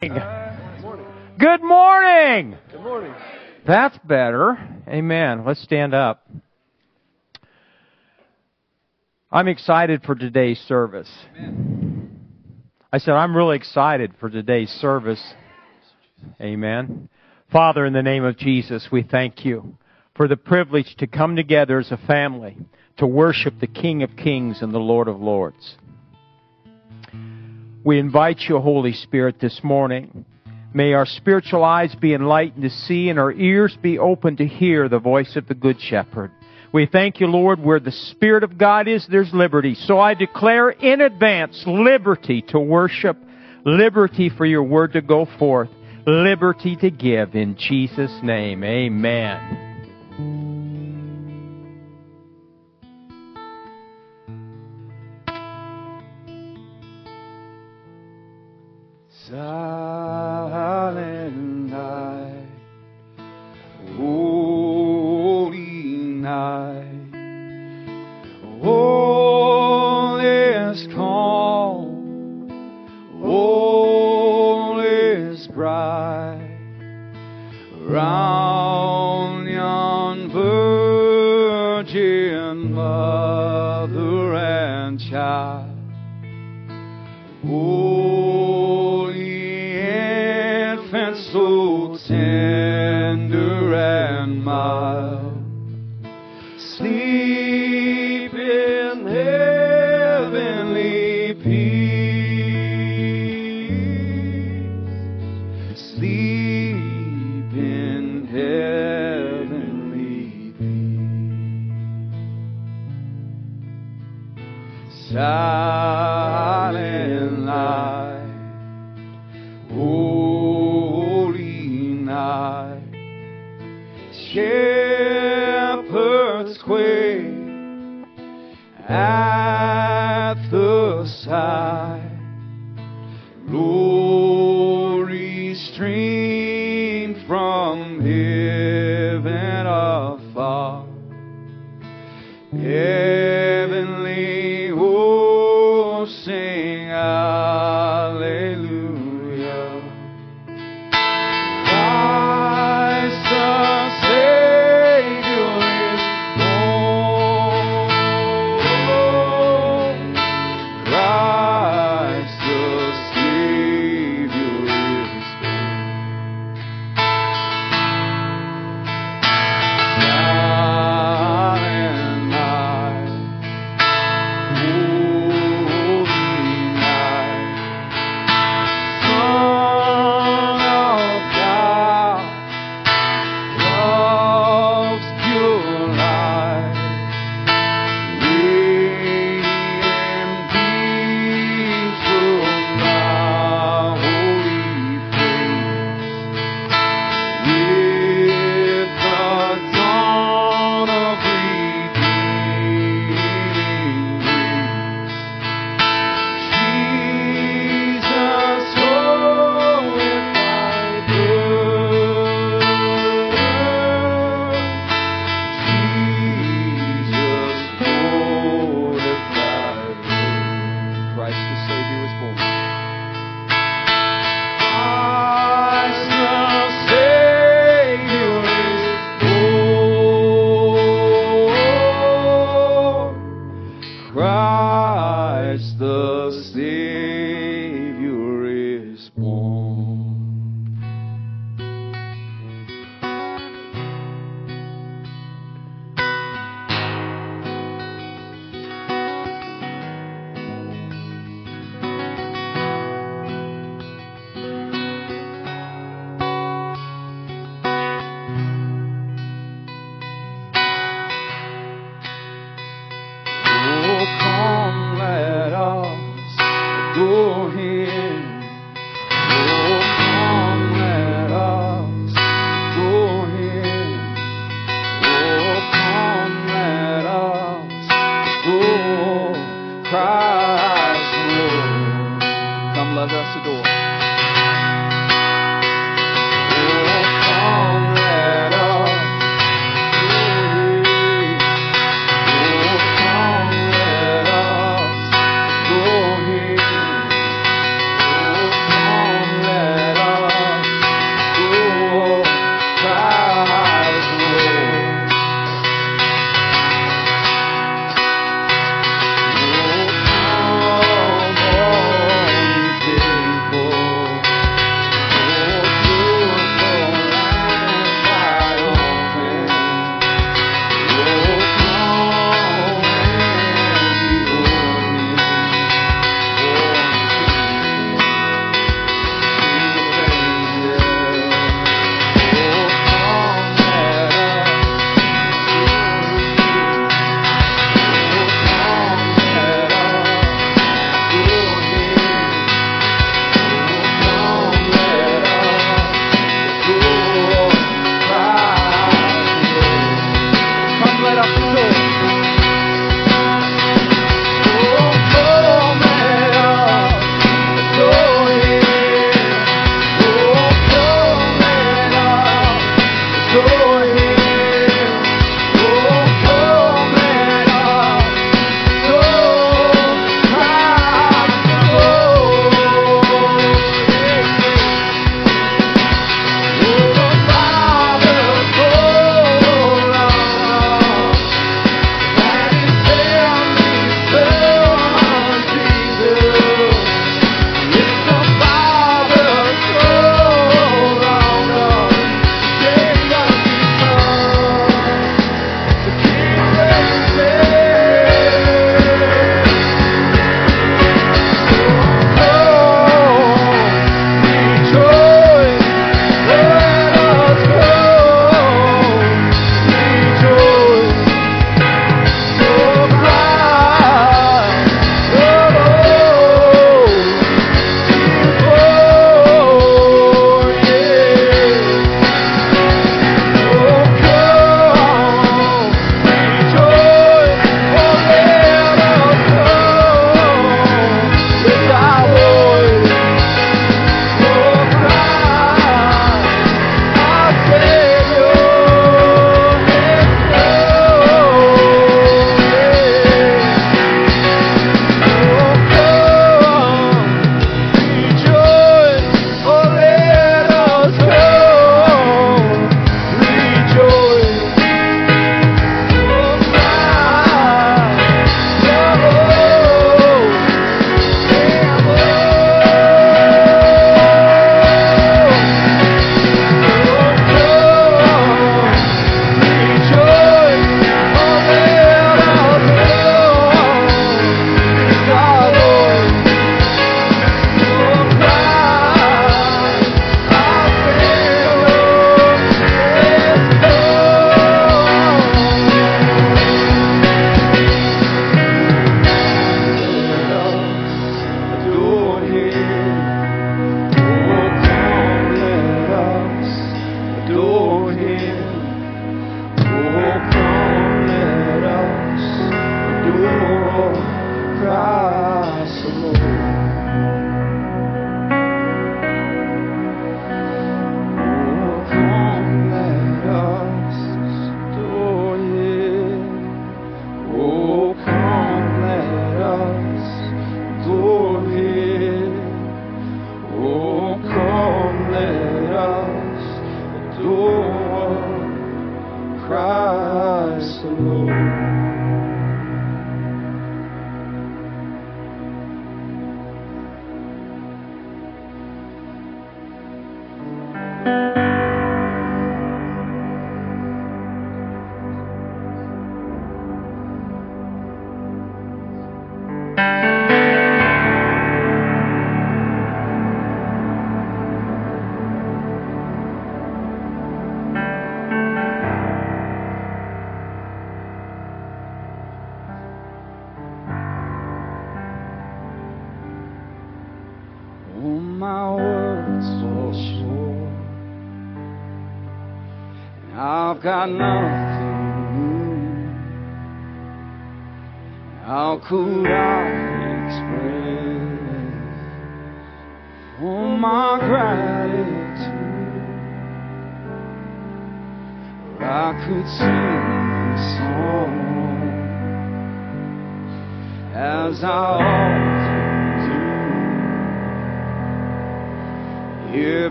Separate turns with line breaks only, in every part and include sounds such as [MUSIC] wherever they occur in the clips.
Good morning.
Good morning.
That's better. Amen. Let's stand up. I'm excited for today's service. I said, I'm really excited for today's service. Amen. Father, in the name of Jesus, we thank you for the privilege to come together as a family to worship the King of Kings and the Lord of Lords. We invite you, Holy Spirit, this morning. May our spiritual eyes be enlightened to see and our ears be open to hear the voice of the Good Shepherd. We thank you, Lord, where the Spirit of God is, there's liberty. So I declare in advance liberty to worship, liberty for your word to go forth, liberty to give in Jesus' name. Amen.
Silent night, holy night, all is calm, all is bright, round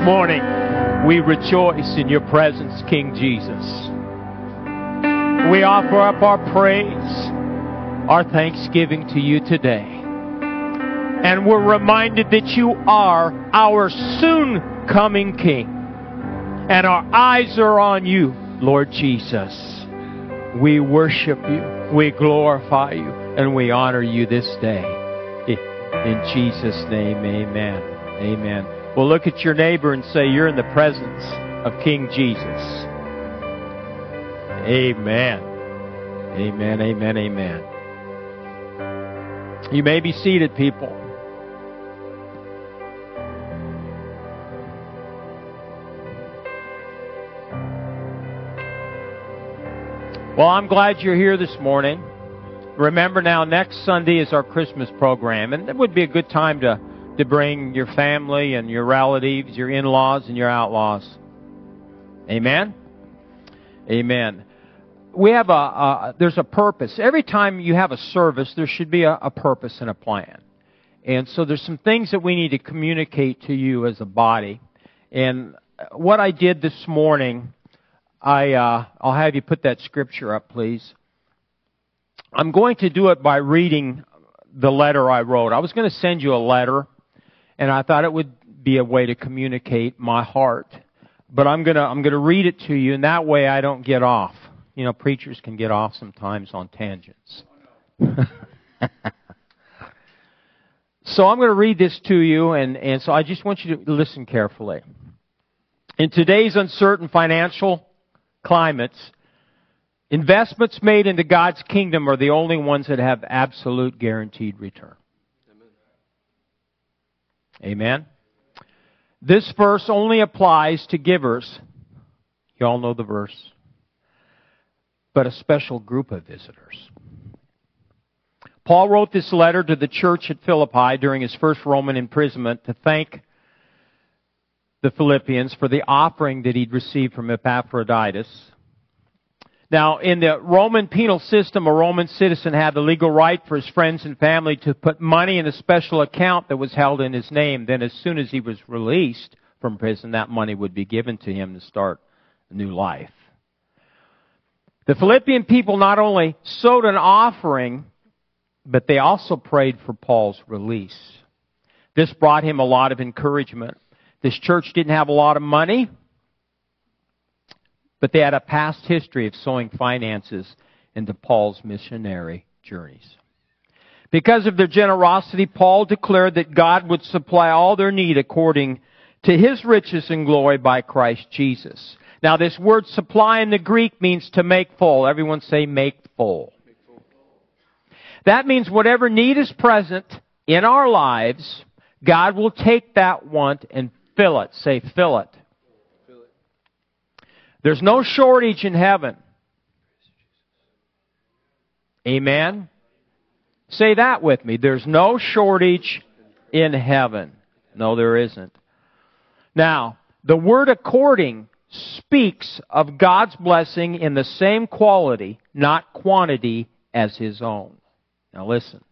morning, we rejoice in your presence, King Jesus. We offer up our praise, our thanksgiving to you today. And we're reminded that you are our soon coming King. And our eyes are on you, Lord Jesus. We worship you, we glorify you, and we honor you this day. In Jesus' name, amen. Amen. Well, look at your neighbor and say, You're in the presence of King Jesus. Amen. Amen, amen, amen. You may be seated, people. Well, I'm glad you're here this morning. Remember now, next Sunday is our Christmas program, and it would be a good time to, to bring your family and your relatives, your in laws, and your outlaws. Amen? Amen. We have a, a, there's a purpose. Every time you have a service, there should be a, a purpose and a plan. And so there's some things that we need to communicate to you as a body. And what I did this morning, I, uh, I'll have you put that scripture up, please. I'm going to do it by reading the letter I wrote. I was going to send you a letter, and I thought it would be a way to communicate my heart. But I'm gonna, I'm gonna read it to you, and that way I don't get off. You know, preachers can get off sometimes on tangents. [LAUGHS] so I'm going to read this to you, and, and so I just want you to listen carefully. In today's uncertain financial climates, investments made into God's kingdom are the only ones that have absolute guaranteed return. Amen. This verse only applies to givers. You all know the verse. But a special group of visitors. Paul wrote this letter to the church at Philippi during his first Roman imprisonment to thank the Philippians for the offering that he'd received from Epaphroditus. Now, in the Roman penal system, a Roman citizen had the legal right for his friends and family to put money in a special account that was held in his name. Then, as soon as he was released from prison, that money would be given to him to start a new life. The Philippian people not only sowed an offering, but they also prayed for Paul's release. This brought him a lot of encouragement. This church didn't have a lot of money, but they had a past history of sowing finances into Paul's missionary journeys. Because of their generosity, Paul declared that God would supply all their need according to his riches and glory by Christ Jesus. Now this word supply in the Greek means to make full. Everyone say make full. That means whatever need is present in our lives, God will take that want and fill it. Say, fill it. There's no shortage in heaven. Amen? Say that with me. There's no shortage in heaven. No, there isn't. Now, the word according speaks of God's blessing in the same quality, not quantity, as His own. Now listen.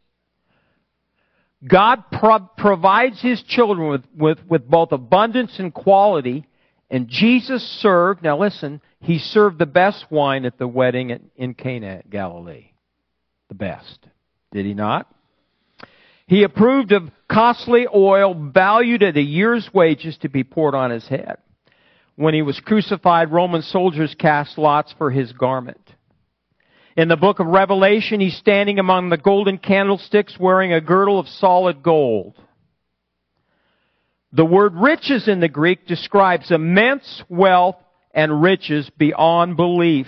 God pro- provides His children with, with, with both abundance and quality, and Jesus served, now listen, He served the best wine at the wedding in Cana, Galilee. The best. Did He not? He approved of costly oil valued at a year's wages to be poured on His head. When He was crucified, Roman soldiers cast lots for His garment. In the book of Revelation, he's standing among the golden candlesticks wearing a girdle of solid gold. The word riches in the Greek describes immense wealth and riches beyond belief.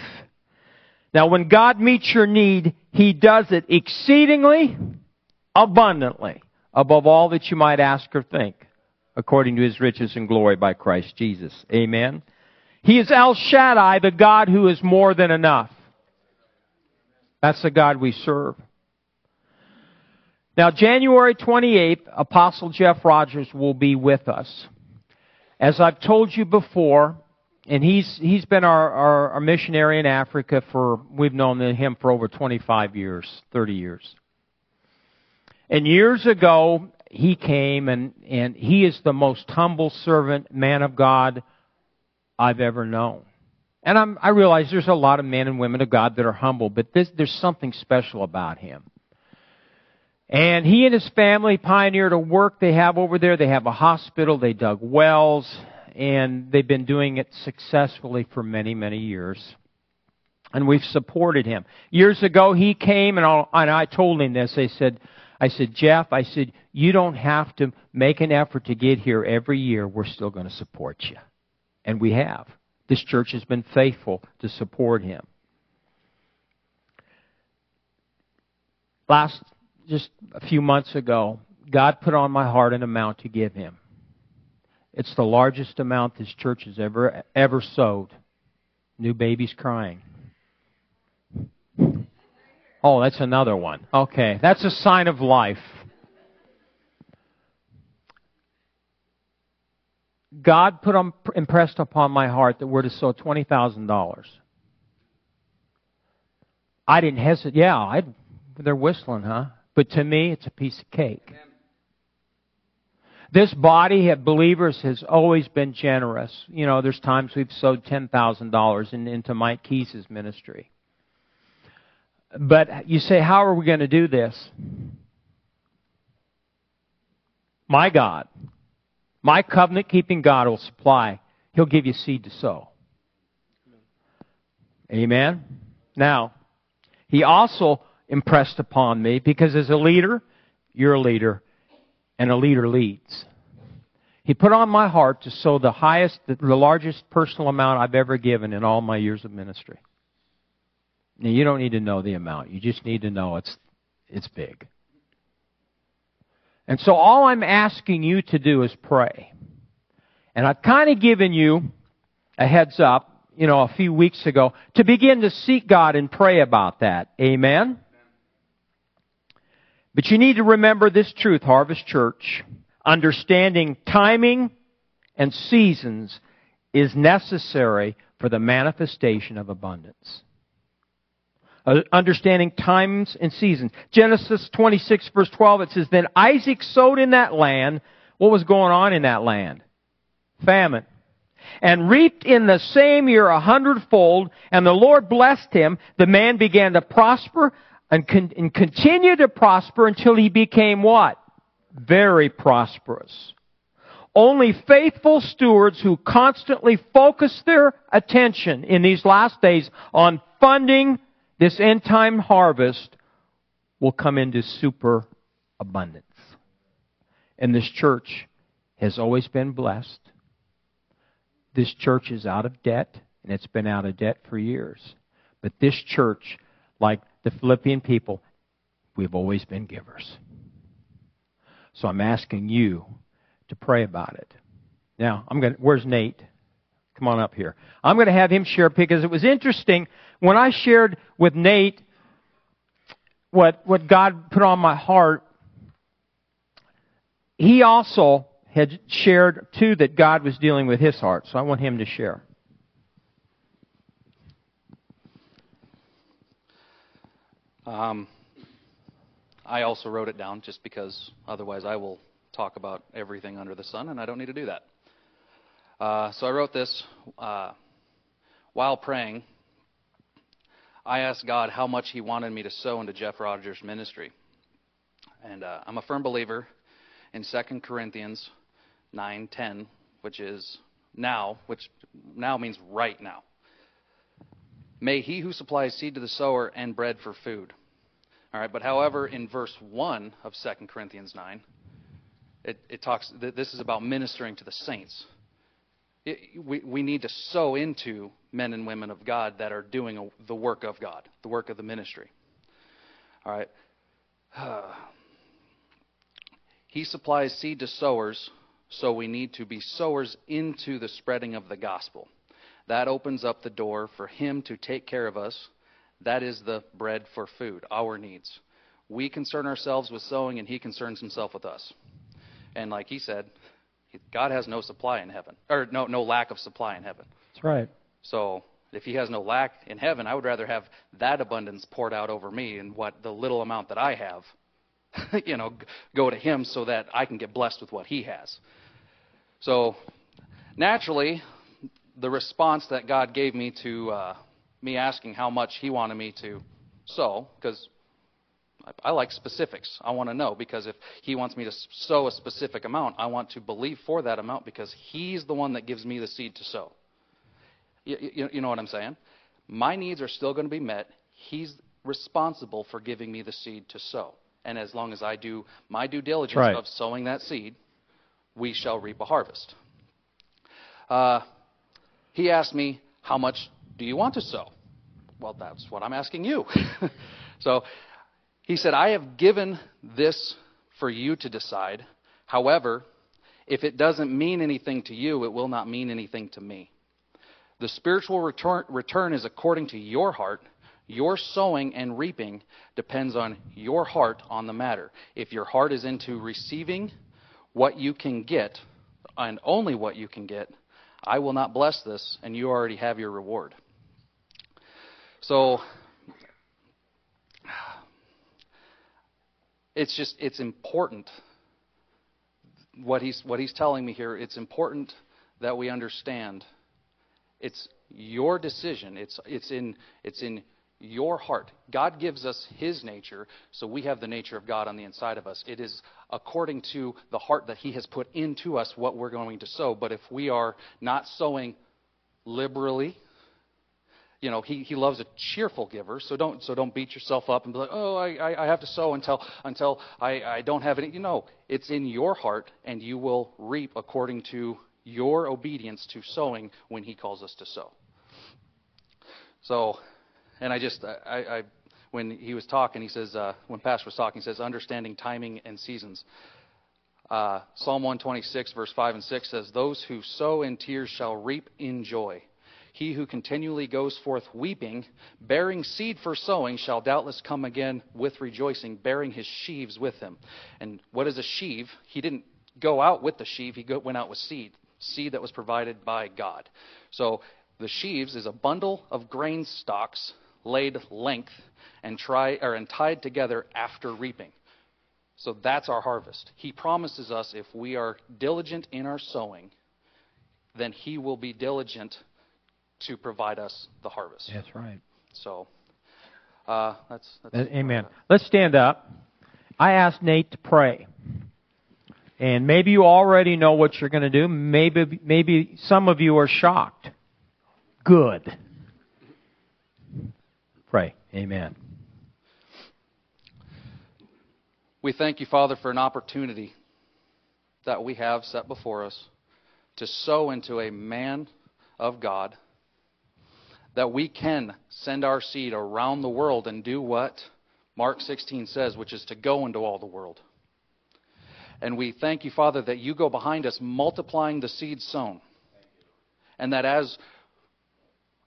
Now when God meets your need, He does it exceedingly, abundantly, above all that you might ask or think, according to His riches and glory by Christ Jesus. Amen. He is El Shaddai, the God who is more than enough. That's the God we serve. Now, January 28th, Apostle Jeff Rogers will be with us. As I've told you before, and he's he's been our, our, our, missionary in Africa for we've known him for over 25 years, 30 years. And years ago, he came and and he is the most humble servant, man of God I've ever known. And I'm, I realize there's a lot of men and women of God that are humble, but this, there's something special about him. And he and his family pioneered a work they have over there. They have a hospital, they dug wells, and they've been doing it successfully for many, many years. And we've supported him. Years ago, he came and, I told him this. I said, I said, Jeff, I said, you don't have to make an effort to get here every year. We're still going to support you. And we have. This church has been faithful to support him. Last, just a few months ago, God put on my heart an amount to give him. It's the largest amount this church has ever ever sowed. New babies crying. Oh, that's another one. Okay, that's a sign of life. God put on, impressed upon my heart that we're to sow twenty thousand dollars. I didn't hesitate. Yeah, i they're whistling, huh? But to me, it's a piece of cake. This body of believers has always been generous. You know, there's times we've sowed ten thousand dollars into Mike Keyes' ministry. But you say, how are we going to do this? My God, my covenant keeping God will supply. He'll give you seed to sow. Amen. Now, he also impressed upon me because as a leader, you're a leader, and a leader leads. He put on my heart to sow the highest, the largest personal amount I've ever given in all my years of ministry. Now, you don't need to know the amount. You just need to know it's, it's big. And so all I'm asking you to do is pray. And I've kind of given you a heads up, you know, a few weeks ago to begin to seek God and pray about that. Amen? But you need to remember this truth, Harvest Church. Understanding timing and seasons is necessary for the manifestation of abundance. Uh, understanding times and seasons. Genesis 26 verse 12, it says, Then Isaac sowed in that land. What was going on in that land? Famine. And reaped in the same year a hundredfold, and the Lord blessed him. The man began to prosper and, con- and continued to prosper until he became what? Very prosperous. Only faithful stewards who constantly focus their attention in these last days on funding this end time harvest will come into super abundance. And this church has always been blessed. This church is out of debt, and it's been out of debt for years. But this church, like the Philippian people, we've always been givers. So I'm asking you to pray about it. Now, I'm going to, where's Nate? Come on up here. I'm going to have him share because it was interesting when I shared with Nate what, what God put on my heart. He also had shared too that God was dealing with his heart. So I want him to share.
Um, I also wrote it down just because otherwise I will talk about everything under the sun, and I don't need to do that. Uh, so I wrote this uh, while praying. I asked God how much He wanted me to sow into Jeff Rogers' ministry. And uh, I'm a firm believer in 2 Corinthians 9:10, which is now, which now means right now. May he who supplies seed to the sower and bread for food. All right, but however, in verse 1 of 2 Corinthians 9, it, it talks, this is about ministering to the saints we, we need to sow into men and women of God that are doing a, the work of God, the work of the ministry. All right. Uh, [SIGHS] he supplies seed to sowers, so we need to be sowers into the spreading of the gospel. That opens up the door for Him to take care of us. That is the bread for food, our needs. We concern ourselves with sowing, and He concerns Himself with us. And like He said, God has no supply in heaven, or no, no lack of supply in heaven.
That's right.
So if He has no lack in heaven, I would rather have that abundance poured out over me and what the little amount that I have, [LAUGHS] you know, go to Him so that I can get blessed with what He has. So naturally, the response that God gave me to uh, me asking how much He wanted me to sow, because I like specifics. I want to know because if he wants me to sow a specific amount, I want to believe for that amount because he's the one that gives me the seed to sow. You, you, you know what I'm saying? My needs are still going to be met. He's responsible for giving me the seed to sow. And as long as I do my due diligence
right.
of sowing that seed, we shall reap a harvest. Uh, he asked me, How much do you want to sow? Well, that's what I'm asking you. [LAUGHS] so he said, I have given this for you to decide. However, if it doesn't mean anything to you, it will not mean anything to me. The spiritual return, return is according to your heart. Your sowing and reaping depends on your heart on the matter. If your heart is into receiving what you can get, and only what you can get, I will not bless this, and you already have your reward. So, it's just it's important. What he's what he's telling me here it's important that we understand. It's your decision. It's it's in it's in your heart. God gives us His nature, so we have the nature of God on the inside of us. It is according to the heart that He has put into us what we're going to sow. But if we are not sowing liberally, you know, he, he loves a cheerful giver, so don't so don't beat yourself up and be like, oh, I, I have to sow until until I, I don't have any. You know, it's in your heart, and you will reap according to your obedience to sowing when He calls us to sow. So, and I just I, I when he was talking, he says uh, when Pastor was talking, he says understanding timing and seasons. Uh, Psalm 126 verse 5 and 6 says, "Those who sow in tears shall reap in joy." He who continually goes forth weeping, bearing seed for sowing, shall doubtless come again with rejoicing, bearing his sheaves with him. And what is a sheave? He didn't go out with the sheave, he went out with seed, seed that was provided by God. So the sheaves is a bundle of grain stalks laid length and, try, or, and tied together after reaping. So that's our harvest. He promises us if we are diligent in our sowing, then He will be diligent to provide us the harvest.
That's right.
So, uh, that's, that's
Amen. Let's stand up. I asked Nate to pray. And maybe you already know what you're going to do. Maybe, maybe some of you are shocked. Good. Pray. Amen.
We thank you, Father, for an opportunity that we have set before us to sow into a man of God that we can send our seed around the world and do what Mark 16 says, which is to go into all the world. And we thank you, Father, that you go behind us multiplying the seed sown. And that as,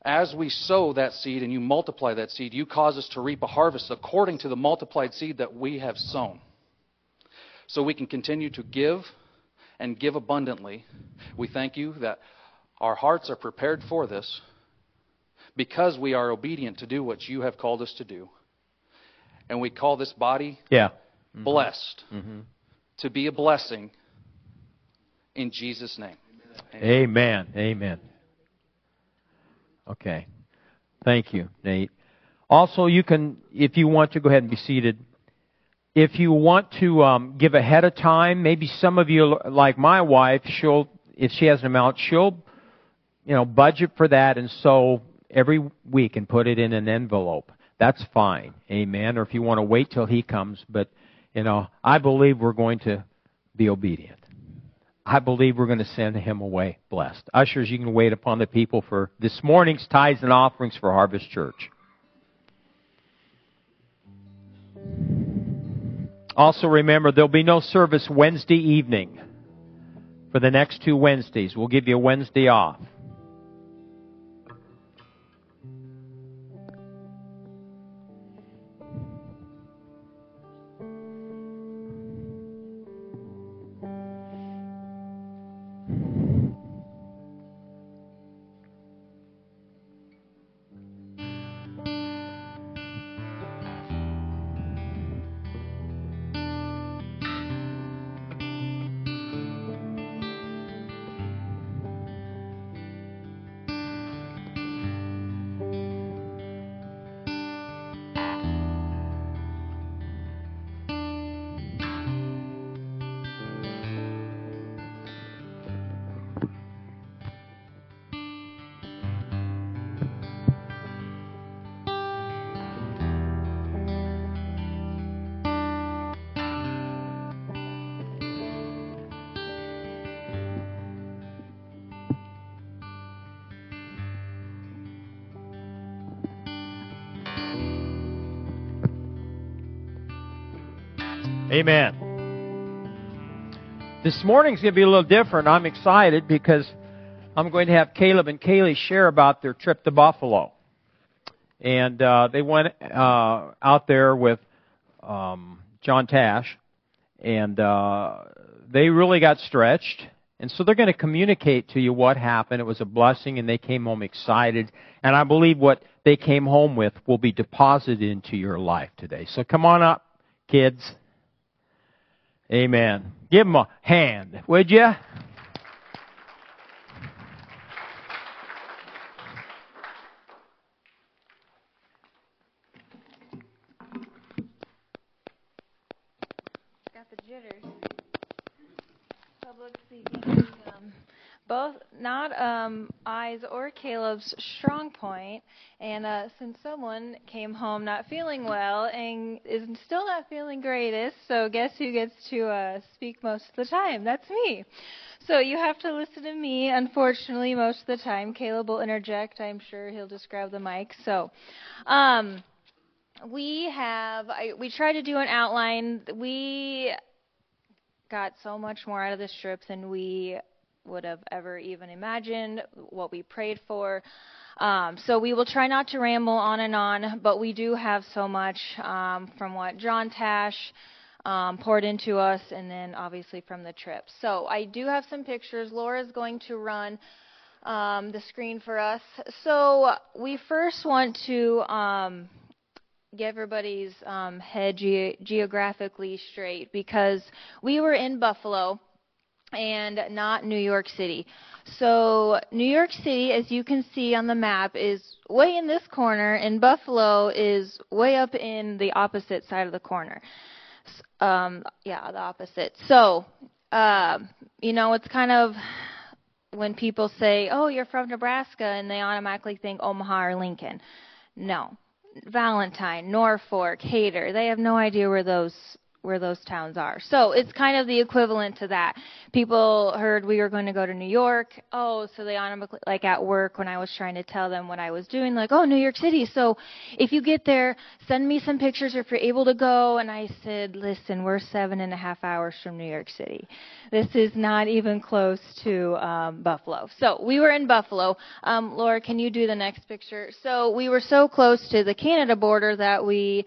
as we sow that seed and you multiply that seed, you cause us to reap a harvest according to the multiplied seed that we have sown. So we can continue to give and give abundantly. We thank you that our hearts are prepared for this because we are obedient to do what you have called us to do. And we call this body
yeah.
Mm-hmm. blessed mm-hmm. to be a blessing in Jesus' name.
Amen. Amen. Amen. Okay. Thank you, Nate. Also, you can, if you want to, go ahead and be seated. If you want to um, give ahead of time, maybe some of you, like my wife, she'll, if she has an amount, she'll, you know, budget for that, and so every week and put it in an envelope. That's fine. Amen. Or if you want to wait till he comes, but you know, I believe we're going to be obedient. I believe we're going to send him away blessed. Ushers, you can wait upon the people for this morning's tithes and offerings for Harvest Church. Also remember, there'll be no service Wednesday evening for the next two Wednesdays. We'll give you a Wednesday off. Amen. This morning's going to be a little different. I'm excited because I'm going to have Caleb and Kaylee share about their trip to Buffalo. And uh, they went uh, out there with um, John Tash, and uh, they really got stretched. And so they're going to communicate to you what happened. It was a blessing, and they came home excited. And I believe what they came home with will be deposited into your life today. So come on up, kids. Amen. Give him a hand, would you?
Got the jitters. Public speaking. Um, both not um, I's or Caleb's strong point, and uh, since someone came home not feeling well and is still not feeling greatest, so guess who gets to uh, speak most of the time? That's me. So you have to listen to me, unfortunately, most of the time. Caleb will interject. I'm sure he'll just grab the mic. So, um, we have I, we tried to do an outline. We got so much more out of this trip than we would have ever even imagined. What we prayed for. Um, so we will try not to ramble on and on, but we do have so much um, from what John Tash um, poured into us, and then obviously from the trip. So I do have some pictures. Laura's going to run um, the screen for us. So we first want to um, get everybody's um, head ge- geographically straight because we were in Buffalo and not New York City. So New York City, as you can see on the map, is way in this corner, and Buffalo is way up in the opposite side of the corner. Um, yeah, the opposite. So, uh, you know, it's kind of when people say, "Oh, you're from Nebraska," and they automatically think Omaha or Lincoln. No, Valentine, Norfolk, Hayter. They have no idea where those where those towns are. So it's kind of the equivalent to that. People heard we were going to go to New York. Oh, so they automatically, like at work when I was trying to tell them what I was doing, like, oh, New York City. So if you get there, send me some pictures if you're able to go. And I said, listen, we're seven and a half hours from New York City. This is not even close to um, Buffalo. So we were in Buffalo. Um, Laura, can you do the next picture? So we were so close to the Canada border that we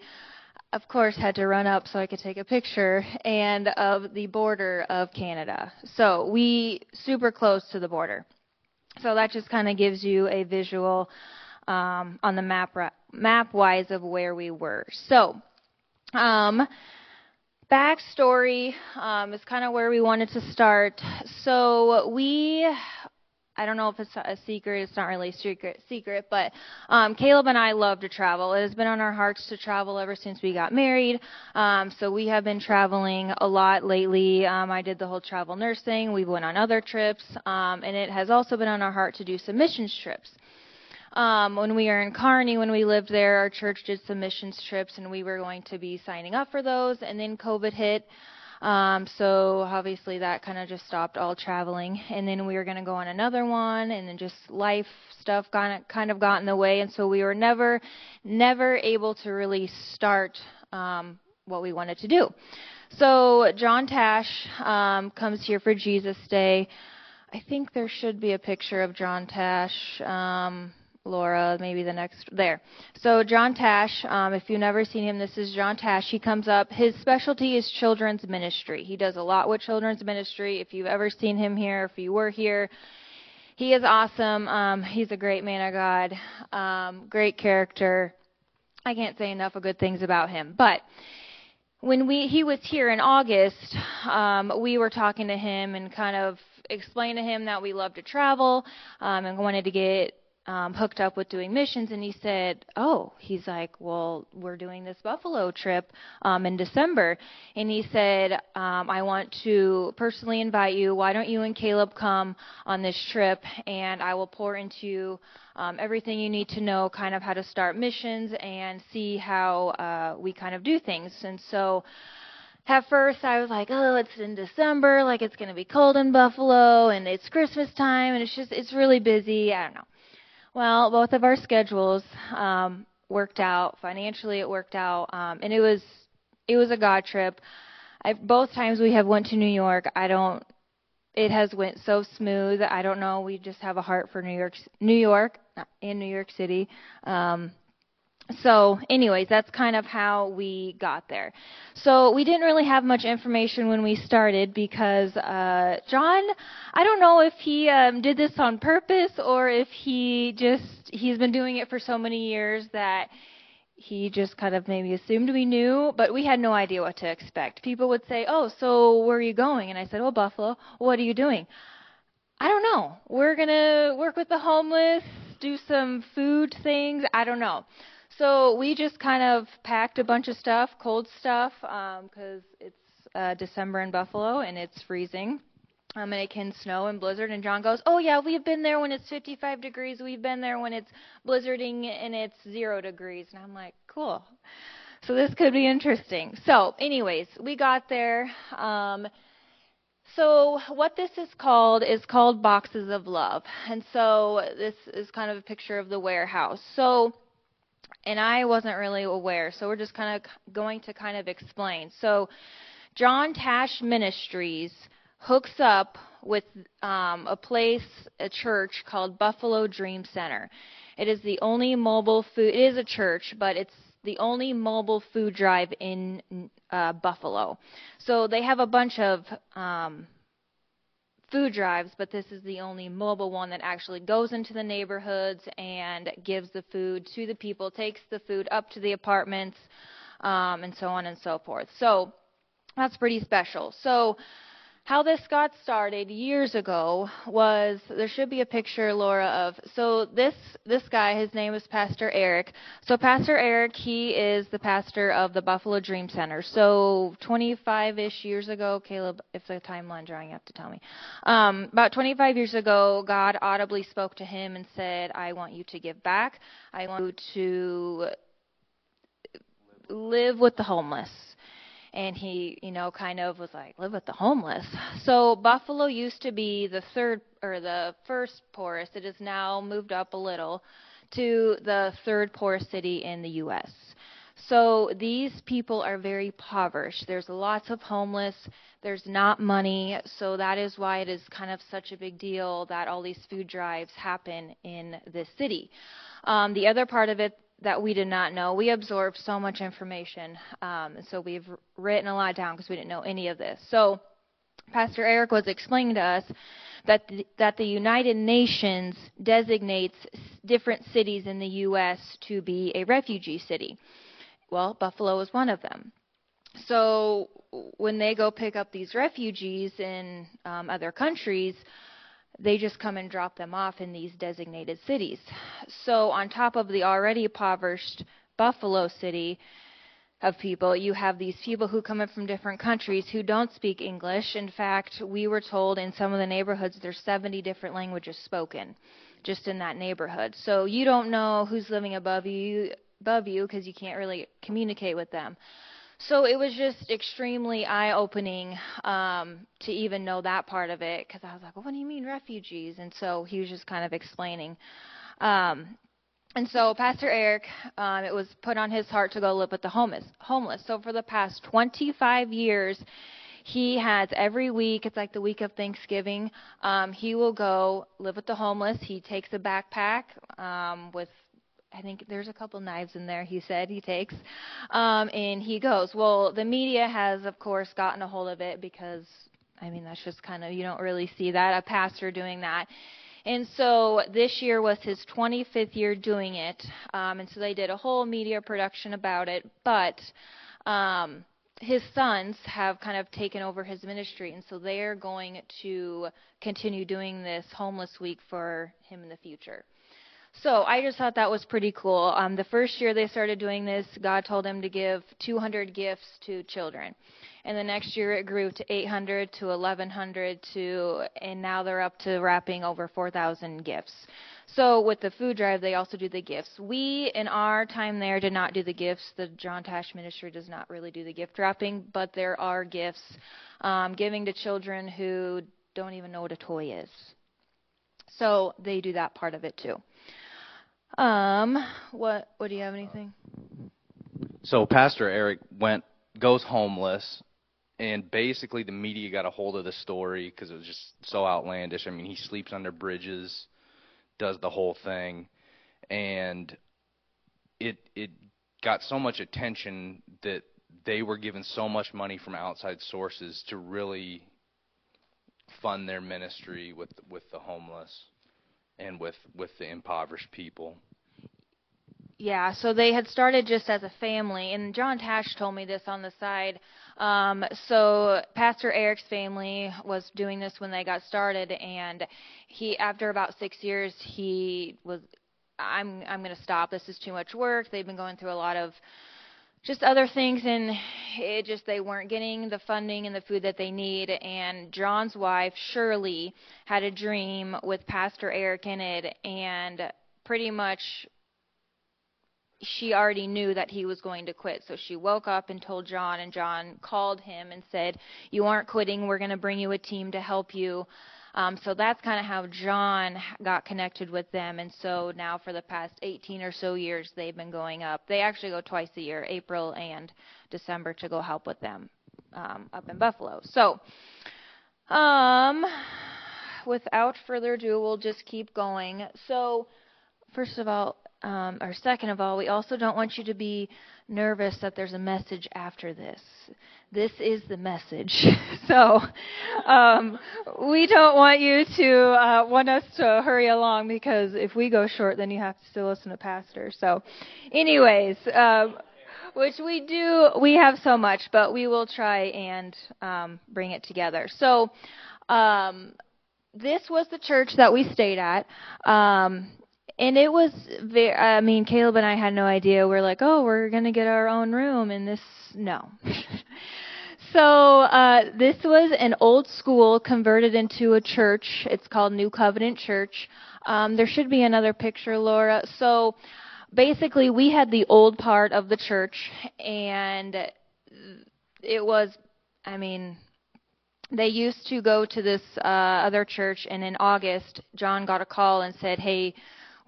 of course, had to run up so I could take a picture, and of the border of Canada. So we super close to the border. So that just kind of gives you a visual um, on the map map wise of where we were. So. Um, backstory um, is kind of where we wanted to start. So we I don't know if it's a secret. It's not really a secret, secret, but um, Caleb and I love to travel. It has been on our hearts to travel ever since we got married. Um, so we have been traveling a lot lately. Um, I did the whole travel nurse thing. We went on other trips, um, and it has also been on our heart to do some missions trips. Um, when we were in Kearney, when we lived there, our church did some missions trips, and we were going to be signing up for those. And then COVID hit. Um, so obviously that kind of just stopped all traveling. And then we were going to go on another one, and then just life stuff kind of kind of got in the way, and so we were never never able to really start um, what we wanted to do. So John Tash um, comes here for Jesus Day. I think there should be a picture of John Tash. Um, Laura, maybe the next there. So John Tash, um, if you've never seen him, this is John Tash. He comes up. His specialty is children's ministry. He does a lot with children's ministry. If you've ever seen him here, if you were here, he is awesome. Um, he's a great man of God, um, great character. I can't say enough of good things about him, but when we he was here in August, um, we were talking to him and kind of explained to him that we love to travel um, and wanted to get um, hooked up with doing missions, and he said, "Oh, he's like, well, we're doing this Buffalo trip um, in December," and he said, um, "I want to personally invite you. Why don't you and Caleb come on this trip, and I will pour into you um, everything you need to know, kind of how to start missions and see how uh, we kind of do things." And so at first I was like, oh, it's in December, like it's going to be cold in Buffalo and it's Christmas time and it's just, it's really busy. I don't know. Well, both of our schedules um, worked out financially. It worked out, um, and it was it was a God trip. I, both times we have went to New York. I don't. It has went so smooth. I don't know. We just have a heart for New York, New York, in New York City. Um, so anyways that's kind of how we got there. So we didn't really have much information when we started because uh john i don't know if he um did this on purpose or if he just he's been doing it for so many years that he just kind of maybe assumed we knew but we had no idea what to expect. People would say oh so where are you going? And i said oh buffalo what are you doing? I don't know. We're going to work with the homeless do some food things. I don't know so we just kind of packed a bunch of stuff, cold stuff, because um, it's uh, December in Buffalo, and it's freezing. Um, and it can snow and blizzard. And John goes, "Oh yeah, we've been there when it's 55 degrees. We've been there when it's blizzarding and it's zero degrees." And I'm like, "Cool." So this could be interesting. So, anyways, we got there. Um, so what this is called is called boxes of love, and so this is kind of a picture of the warehouse. So and I wasn't really aware. So we're just kind of going to kind of explain. So John Tash Ministries hooks up with um, a place, a church called Buffalo Dream Center. It is the only mobile food. It is a church, but it's the only mobile food drive in uh, Buffalo. So they have a bunch of um, food drives, but this is the only mobile one that actually goes into the neighborhoods and gives the food to the people, takes the food up to the apartments, um, and so on and so forth. So that's pretty special. So how this got started years ago was there should be a picture laura of so this this guy his name is pastor eric. So pastor eric he is the pastor of the buffalo dream center. So 25ish years ago caleb if the timeline drawing you have to tell me um, about 25 years ago god audibly spoke to him and said i want you to give back. I want you to live with the homeless and he, you know, kind of was like, live with the homeless. [LAUGHS] So Buffalo used to be the third or the first poorest. It has now moved up a little to the third poorest city in the U.S. So these people are very impoverished. There's lots of homeless. There's not money. So that is why it is kind of such a big deal that all these food drives happen in this city. Um, the other part of it that we did not know. We absorbed so much information, um, so we've written a lot down because we didn't know any of this. So, Pastor Eric was explaining to us that the, that the United Nations designates different cities in the U.S. to be a refugee city. Well, Buffalo is one of them. So, when they go pick up these refugees in um, other countries, they just come and drop them off in these designated cities. So, on top of the already impoverished Buffalo city of people, you have these people who come in from different countries who don't speak English. In fact, we were told in some of the neighborhoods there's 70 different languages spoken just in that neighborhood. So, you don't know who's living above you above you because you can't really communicate with them. So it was just extremely eye opening um, to even know that part of it because I was like, well, what do you mean refugees? And so he was just kind of explaining. Um, and so Pastor Eric, um, it was put on his heart to go live with the homeless. Homeless. So for the past 25 years, he has every week. It's like the week of Thanksgiving. Um, he will go live with the homeless. He takes a backpack um, with I think there's a couple knives in there, he said, he takes. Um, and he goes. Well, the media has, of course, gotten a hold of it because, I mean, that's just kind of, you don't really see that, a pastor doing that. And so this year was his 25th year doing it. Um, and so they did a whole media production about it. But um, his sons have kind of taken over his ministry. And so they are going to continue doing this homeless week for him in the future. So I just thought that was pretty cool. Um, the first year they started doing this, God told them to give 200 gifts to children. And the next year it grew to 800 to 1100 to, and now they're up to wrapping over 4,000 gifts. So with the food drive, they also do the gifts. We, in our time there, did not do the gifts. The John Tash Ministry does not really do the gift wrapping, but there are gifts um, giving to children who don't even know what a toy is. So they do that part of it too. Um, what what do you have anything?
So Pastor Eric went goes homeless, and basically the media got a hold of the story because it was just so outlandish. I mean, he sleeps under bridges, does the whole thing, and it it got so much attention that they were given so much money from outside sources to really fund their ministry with with the homeless and with with the impoverished people.
Yeah, so they had started just as a family, and John Tash told me this on the side. Um, so Pastor Eric's family was doing this when they got started, and he, after about six years, he was, I'm, I'm going to stop. This is too much work. They've been going through a lot of just other things and it just they weren't getting the funding and the food that they need and John's wife Shirley had a dream with Pastor Eric in it and pretty much she already knew that he was going to quit. So she woke up and told John, and John called him and said, You aren't quitting. We're going to bring you a team to help you. Um, so that's kind of how John got connected with them. And so now for the past 18 or so years, they've been going up. They actually go twice a year, April and December, to go help with them um, up in Buffalo. So, um, without further ado, we'll just keep going. So, first of all, um, or second of all, we also don't want you to be nervous that there's a message after this. This is the message. [LAUGHS] so um, we don't want you to uh, want us to hurry along because if we go short, then you have to still listen to pastor. So, anyways. Um, which we do, we have so much, but we will try and um, bring it together. So, um, this was the church that we stayed at. Um, and it was very i mean caleb and i had no idea. We're like oh we're going to get our own room and this no. [LAUGHS] So uh this was an old school converted into a church. It's called new covenant church. Um there should be another picture laura. So basically we had the old part of the church and it was i mean they used to go to this uh, other church and in august john got a call and said hey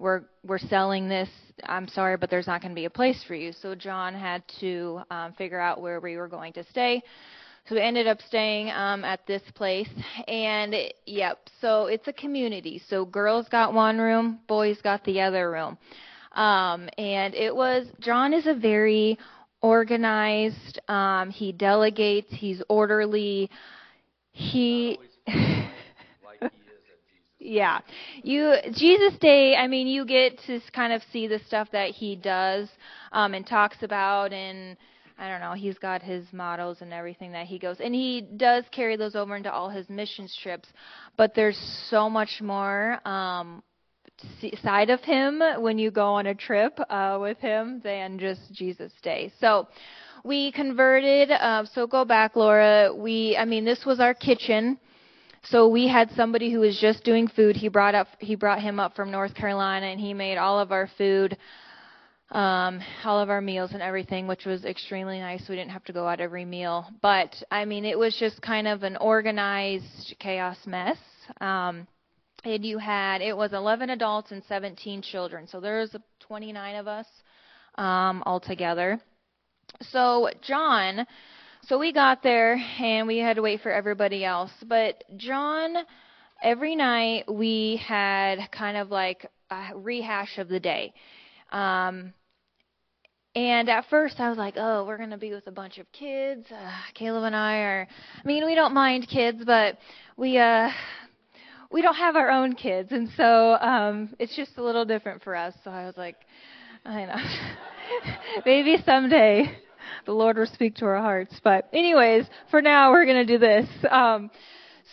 we're we're selling this. I'm sorry, but there's not going to be a place for you. So John had to um, figure out where we were going to stay. So we ended up staying um, at this place, and it, yep. So it's a community. So girls got one room, boys got the other room, um, and it was. John is a very organized. Um, he delegates. He's orderly. He. [LAUGHS] Yeah. You Jesus Day, I mean, you get to kind of see the stuff that he does um and talks about and I don't know, he's got his mottos and everything that he goes and he does carry those over into all his missions trips, but there's so much more um side of him when you go on a trip uh with him than just Jesus Day. So we converted uh so go back Laura, we I mean this was our kitchen so we had somebody who was just doing food. He brought up he brought him up from North Carolina and he made all of our food um all of our meals and everything which was extremely nice. We didn't have to go out every meal. But i mean it was just kind of an organized chaos mess. Um and you had it was 11 adults and 17 children. So there was 29 of us um all together. So john so we got there and we had to wait for everybody else. But John, every night we had kind of like a rehash of the day. Um, and at first I was like, oh, we're going to be with a bunch of kids. Uh, Caleb and I are, I mean, we don't mind kids, but we, uh, we don't have our own kids. And so, um, it's just a little different for us. So I was like, I know. [LAUGHS] Maybe someday the Lord will speak to our hearts. But anyways, for now we're going to do this. Um,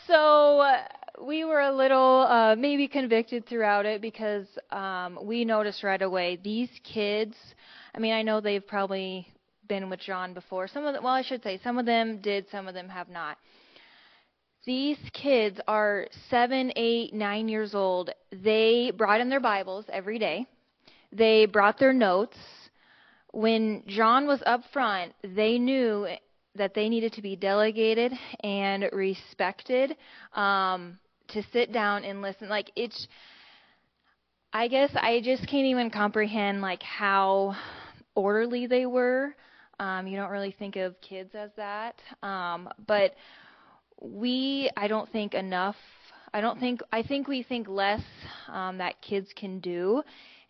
so uh, we were a little uh, maybe convicted throughout it because um, we noticed right away these kids. I mean, I know they've probably been with John before. Some of them, well, I should say, some of them did, some of them have not. These kids are seven, eight, nine years old. They brought in their Bibles every day. They brought their notes when John was up front, they knew that they needed to be delegated and respected um, to sit down and listen. Like it's, I guess I just can't even comprehend like how orderly they were. Um, you don't really think of kids as that, um, but we, I don't think enough. I don't think I think we think less um, that kids can do,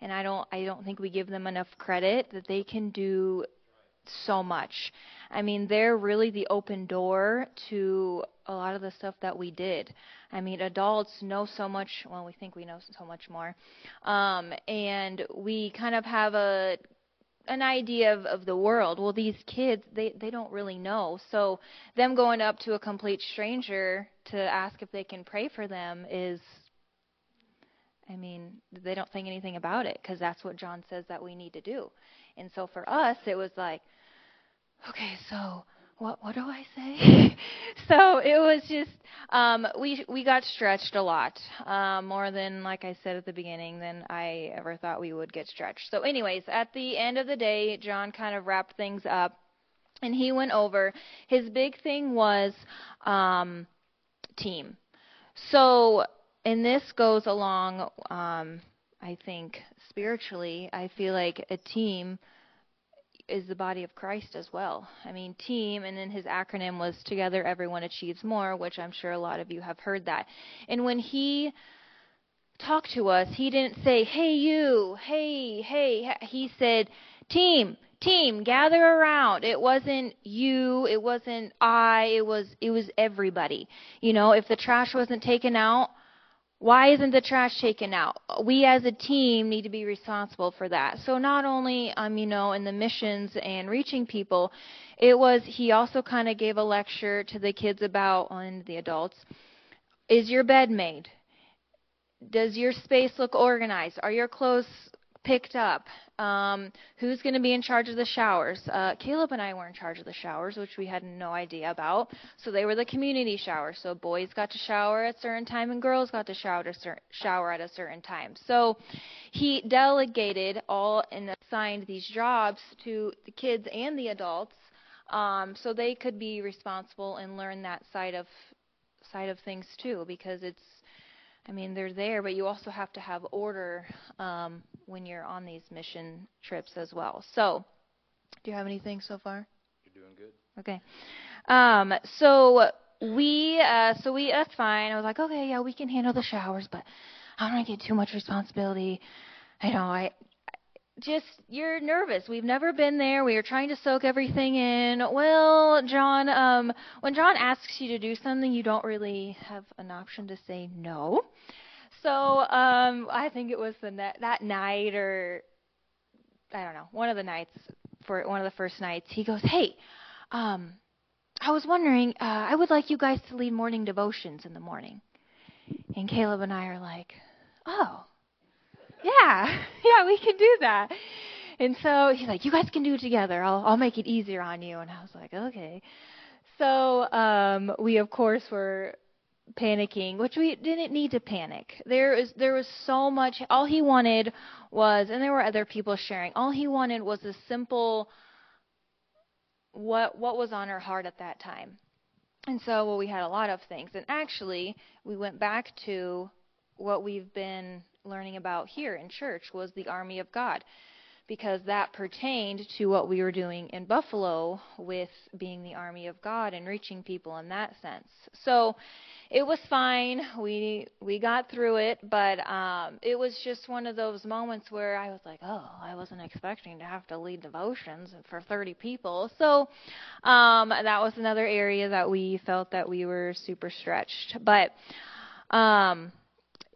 and I don't I don't think we give them enough credit that they can do so much. I mean, they're really the open door to a lot of the stuff that we did. I mean, adults know so much. Well, we think we know so much more, um, and we kind of have a an idea of, of the world. Well, these kids, they they don't really know. So them going up to a complete stranger to ask if they can pray for them is I mean, they don't think anything about it because that's what John says that we need to do. And so for us, it was like, okay, so what what do I say? [LAUGHS] so it was just um, we we got stretched a lot, uh, more than like I said at the beginning than I ever thought we would get stretched. So, anyways, at the end of the day, John kind of wrapped things up, and he went over. His big thing was um, team. So, and this goes along. Um, I think spiritually, I feel like a team is the body of Christ as well. I mean, team, and then his acronym was Together Everyone Achieves More, which I'm sure a lot of you have heard that. And when he talked to us, he didn't say, hey, you, hey, hey. He said, team, team, gather around. It wasn't you, it wasn't I, it was, it was everybody. You know, if the trash wasn't taken out, why isn't the trash taken out? We as a team need to be responsible for that. So not only, um, you know, in the missions and reaching people, it was, he also kind of gave a lecture to the kids about, and the adults, is your bed made? Does your space look organized? Are your clothes picked up? Um, who's going to be in charge of the showers? Uh, Caleb and I were in charge of the showers, which we had no idea about. So they were the community showers. So boys got to shower at a certain time and girls got to shower, shower at a certain time. So he delegated all and assigned these jobs to the kids and the adults um, so they could be responsible and learn that side of side of things too because it's I mean, they're there, but you also have to have order um, when you're on these mission trips as well. So, do you have anything so far?
You're doing good.
Okay. Um, so we, uh, so we, that's fine. I was like, okay, yeah, we can handle the showers, but I don't want to get too much responsibility. I know, I, just you're nervous. We've never been there. We are trying to soak everything in. Well, John, um, when John asks you to do something, you don't really have an option to say no. So um, I think it was the ne- that night, or I don't know, one of the nights for one of the first nights. He goes, "Hey, um, I was wondering. Uh, I would like you guys to lead morning devotions in the morning." And Caleb and I are like, "Oh." yeah, [LAUGHS] yeah, we can do that. And so he's like, you guys can do it together. I'll I'll make it easier on you. And I was like, okay. So um, we of course were panicking, which we didn't need to panic. There is there was so much. All he wanted was, and there were other people sharing. All he wanted was a simple what what was on her heart at that time. And so well, we had a lot of things. And actually, we went back to what we've been learning about here in church was the army of God because that pertained to what we were doing in Buffalo with being the army of God and reaching people in that sense. So it was fine. We we got through it, but um it was just one of those moments where I was like, "Oh, I wasn't expecting to have to lead devotions for 30 people." So um that was another area that we felt that we were super stretched. But um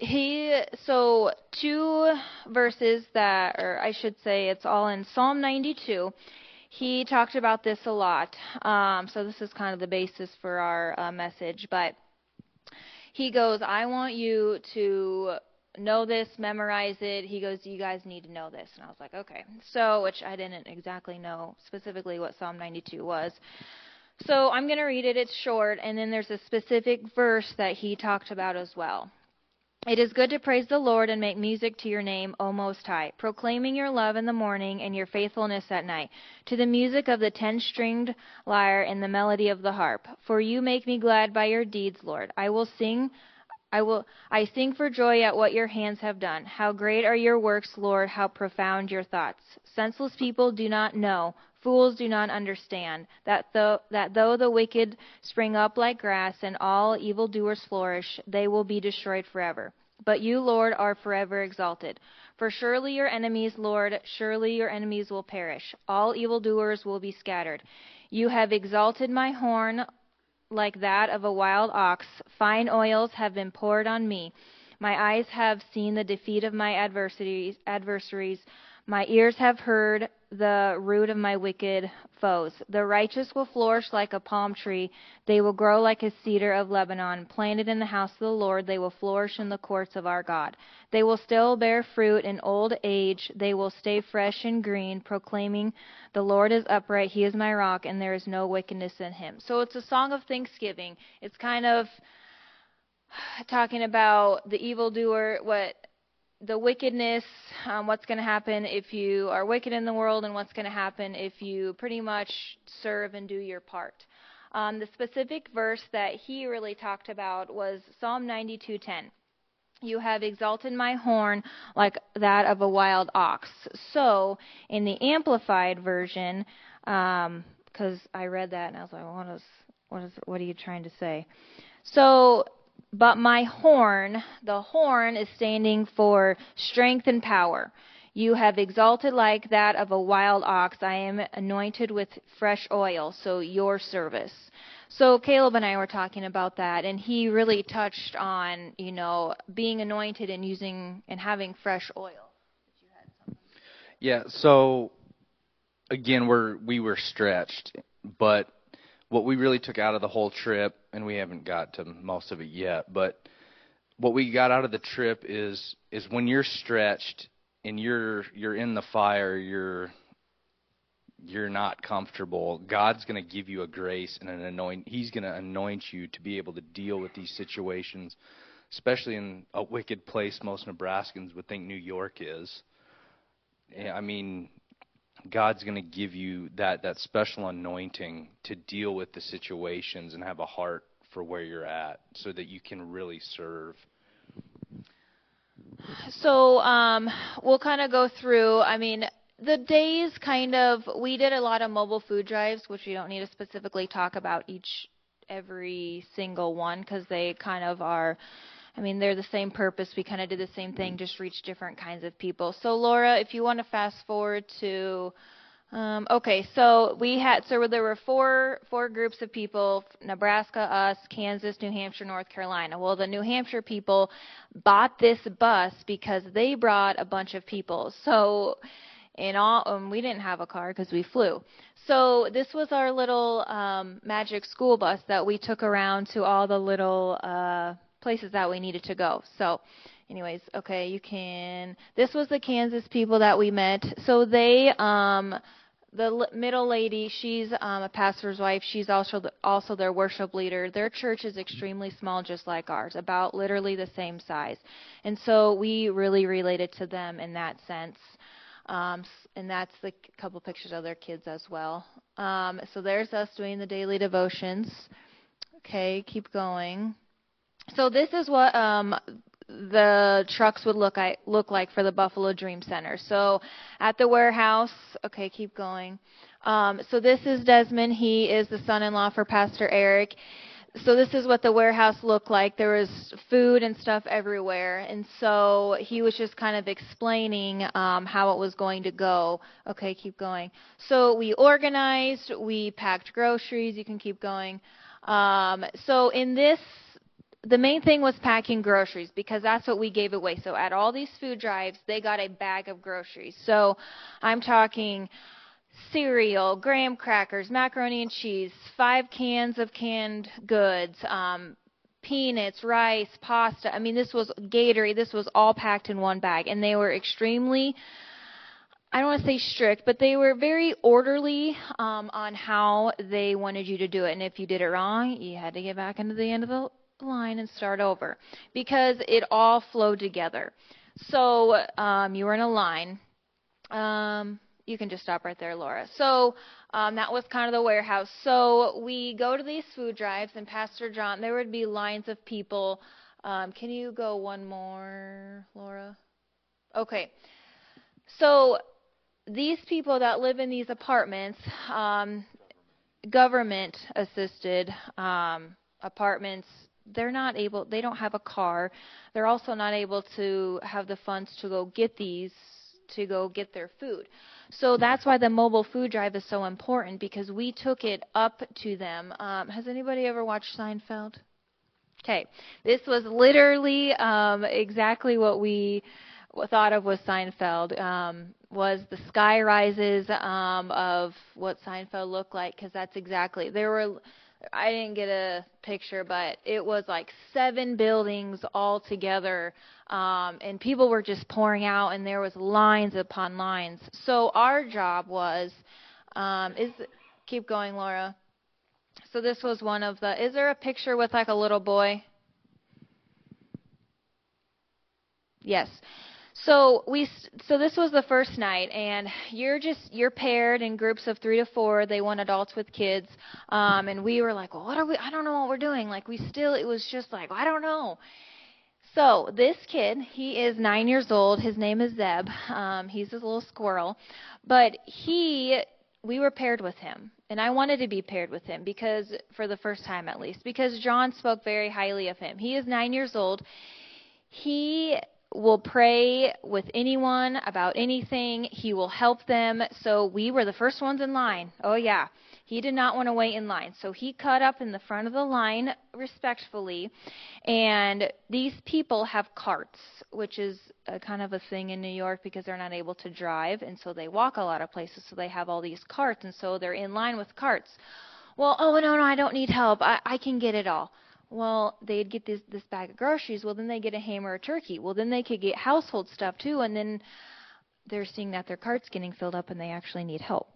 he so two verses that or I should say it's all in Psalm 92. He talked about this a lot. Um, so this is kind of the basis for our uh, message, but he goes, "I want you to know this, memorize it." He goes, "You guys need to know this." And I was like, "Okay." So, which I didn't exactly know specifically what Psalm 92 was. So I'm going to read it. It's short, and then there's a specific verse that he talked about as well. It is good to praise the Lord and make music to your name, O Most High, proclaiming your love in the morning and your faithfulness at night, to the music of the ten stringed lyre and the melody of the harp. For you make me glad by your deeds, Lord. I will sing. I will I sing for joy at what your hands have done. How great are your works, Lord, how profound your thoughts. Senseless people do not know, Fools do not understand that though, that though the wicked spring up like grass and all evildoers flourish, they will be destroyed forever. But you, Lord, are forever exalted. For surely your enemies, Lord, surely your enemies will perish. All evildoers will be scattered. You have exalted my horn like that of a wild ox. Fine oils have been poured on me. My eyes have seen the defeat of my adversaries. adversaries. My ears have heard the root of my wicked foes. The righteous will flourish like a palm tree. They will grow like a cedar of Lebanon. Planted in the house of the Lord, they will flourish in the courts of our God. They will still bear fruit in old age. They will stay fresh and green, proclaiming, The Lord is upright. He is my rock, and there is no wickedness in him. So it's a song of thanksgiving. It's kind of [SIGHS] talking about the evildoer, what the wickedness, um, what's going to happen if you are wicked in the world, and what's going to happen if you pretty much serve and do your part. Um, the specific verse that he really talked about was Psalm 92:10. You have exalted my horn like that of a wild ox. So, in the amplified version, because um, I read that and I was like, what is, what is, what are you trying to say? So but my horn, the horn is standing for strength and power. You have exalted like that of a wild ox. I am anointed with fresh oil, so your service. So Caleb and I were talking about that, and he really touched on, you know, being anointed and using and having fresh oil.
Yeah. So again, we're we were stretched, but what we really took out of the whole trip, and we haven't got to most of it yet, but what we got out of the trip is is when you're stretched and you're you're in the fire, you're you're not comfortable, God's going to give you a grace and an anoint. He's going to anoint you to be able to deal with these situations, especially in a wicked place. Most Nebraskans would think New York is. I mean, God's going to give you that that special anointing to deal with the situations and have a heart for where you're at so that you can really serve.
So um, we'll kind of go through. I mean, the days kind of we did a lot of mobile food drives, which we don't need to specifically talk about each every single one because they kind of are I mean, they're the same purpose. We kind of did the same thing, just reach different kinds of people. So, Laura, if you want to fast forward to, um, okay, so we had, so there were four four groups of people: Nebraska, us, Kansas, New Hampshire, North Carolina. Well, the New Hampshire people bought this bus because they brought a bunch of people. So. In all, um, we didn't have a car because we flew. So this was our little um, magic school bus that we took around to all the little uh, places that we needed to go. So, anyways, okay, you can. This was the Kansas people that we met. So they, um, the middle lady, she's um, a pastor's wife. She's also the, also their worship leader. Their church is extremely small, just like ours, about literally the same size. And so we really related to them in that sense. Um, and that's the couple pictures of their kids as well. Um, so there's us doing the daily devotions. Okay, keep going. So this is what um, the trucks would look like, look like for the Buffalo Dream Center. So at the warehouse, okay, keep going. Um, so this is Desmond. He is the son-in-law for Pastor Eric. So this is what the warehouse looked like. There was food and stuff everywhere, and so he was just kind of explaining um, how it was going to go. Okay, keep going. So we organized, we packed groceries. You can keep going. Um, so in this the main thing was packing groceries because that's what we gave away. So at all these food drives, they got a bag of groceries. So I'm talking cereal, graham crackers, macaroni and cheese, five cans of canned goods, um, peanuts, rice, pasta. I mean, this was Gatorade. This was all packed in one bag, and they were extremely. I don't want to say strict, but they were very orderly um, on how they wanted you to do it. And if you did it wrong, you had to get back into the end of the line and start over because it all flowed together. So um, you were in a line. Um, you can just stop right there, Laura. So um, that was kind of the warehouse. So we go to these food drives, and Pastor John, there would be lines of people. Um, can you go one more, Laura? Okay. So these people that live in these apartments, um, government assisted um, apartments they're not able they don't have a car. They're also not able to have the funds to go get these to go get their food. So that's why the mobile food drive is so important because we took it up to them. Um, has anybody ever watched seinfeld? Okay. This was literally um, exactly what we thought of with seinfeld um, was the sky rises um, of what Seinfeld looked like because that's exactly there were. I didn't get a picture, but it was like seven buildings all together, um, and people were just pouring out, and there was lines upon lines. So our job was, um, is keep going, Laura. So this was one of the. Is there a picture with like a little boy? Yes. So we so this was the first night, and you're just you're paired in groups of three to four. They want adults with kids, um, and we were like, well, what are we? I don't know what we're doing. Like we still, it was just like I don't know. So this kid, he is nine years old. His name is Zeb. Um, he's this little squirrel, but he we were paired with him and i wanted to be paired with him because for the first time at least because john spoke very highly of him he is nine years old he will pray with anyone about anything. He will help them. So we were the first ones in line. Oh, yeah. He did not want to wait in line. So he cut up in the front of the line respectfully. And these people have carts, which is a kind of a thing in New York because they're not able to drive. And so they walk a lot of places. So they have all these carts. And so they're in line with carts. Well, oh, no, no, I don't need help. I, I can get it all. Well, they'd get this this bag of groceries. Well, then they get a ham or a turkey. Well, then they could get household stuff too, and then they're seeing that their cart's getting filled up and they actually need help,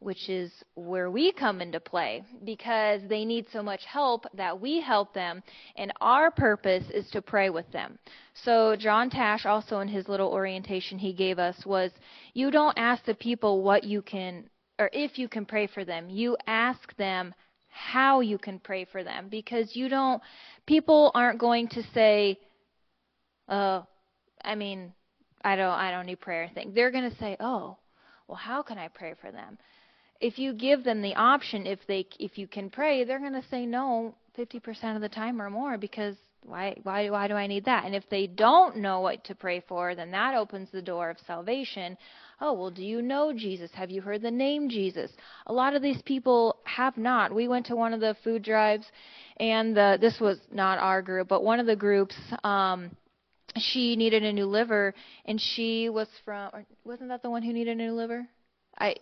which is where we come into play because they need so much help that we help them, and our purpose is to pray with them. So John Tash also in his little orientation he gave us was you don't ask the people what you can or if you can pray for them. You ask them how you can pray for them because you don't people aren't going to say uh i mean i don't i don't need prayer thing they're going to say oh well how can i pray for them if you give them the option if they if you can pray they're going to say no 50% of the time or more because why why why do I need that? And if they don't know what to pray for, then that opens the door of salvation. Oh, well, do you know Jesus? Have you heard the name Jesus? A lot of these people have not. We went to one of the food drives and the, this was not our group, but one of the groups um she needed a new liver and she was from wasn't that the one who needed a new liver? I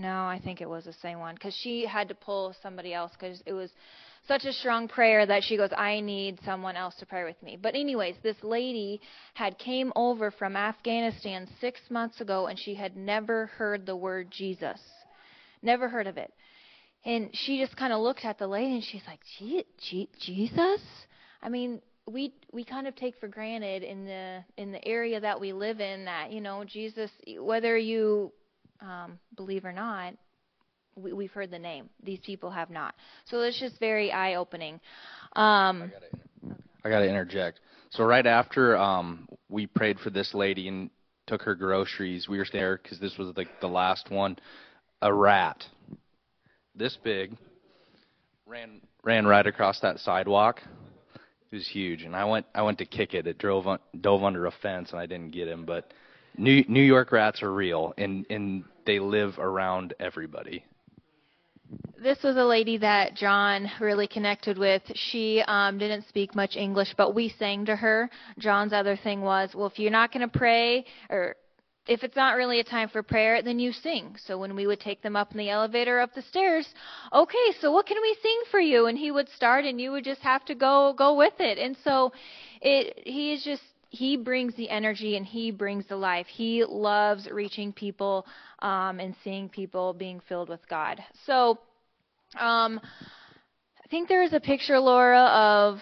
no, I think it was the same one cuz she had to pull somebody else cuz it was such a strong prayer that she goes, I need someone else to pray with me. But anyways, this lady had came over from Afghanistan six months ago and she had never heard the word Jesus. Never heard of it. And she just kind of looked at the lady and she's like, Jesus? I mean, we we kind of take for granted in the in the area that we live in that you know Jesus whether you um believe or not we, we've heard the name. These people have not. So it's just very eye opening. Um,
I got to interject. So right after um, we prayed for this lady and took her groceries, we were there because this was like the last one. A rat, this big, ran ran right across that sidewalk. It was huge, and I went I went to kick it. It drove dove under a fence, and I didn't get him. But New New York rats are real, and and they live around everybody
this was a lady that John really connected with. She um, didn't speak much English, but we sang to her. John's other thing was, well, if you're not going to pray, or if it's not really a time for prayer, then you sing. So when we would take them up in the elevator up the stairs, okay, so what can we sing for you? And he would start, and you would just have to go go with it. And so, it he is just he brings the energy and he brings the life. He loves reaching people um, and seeing people being filled with God. So um, I think there is a picture, Laura, of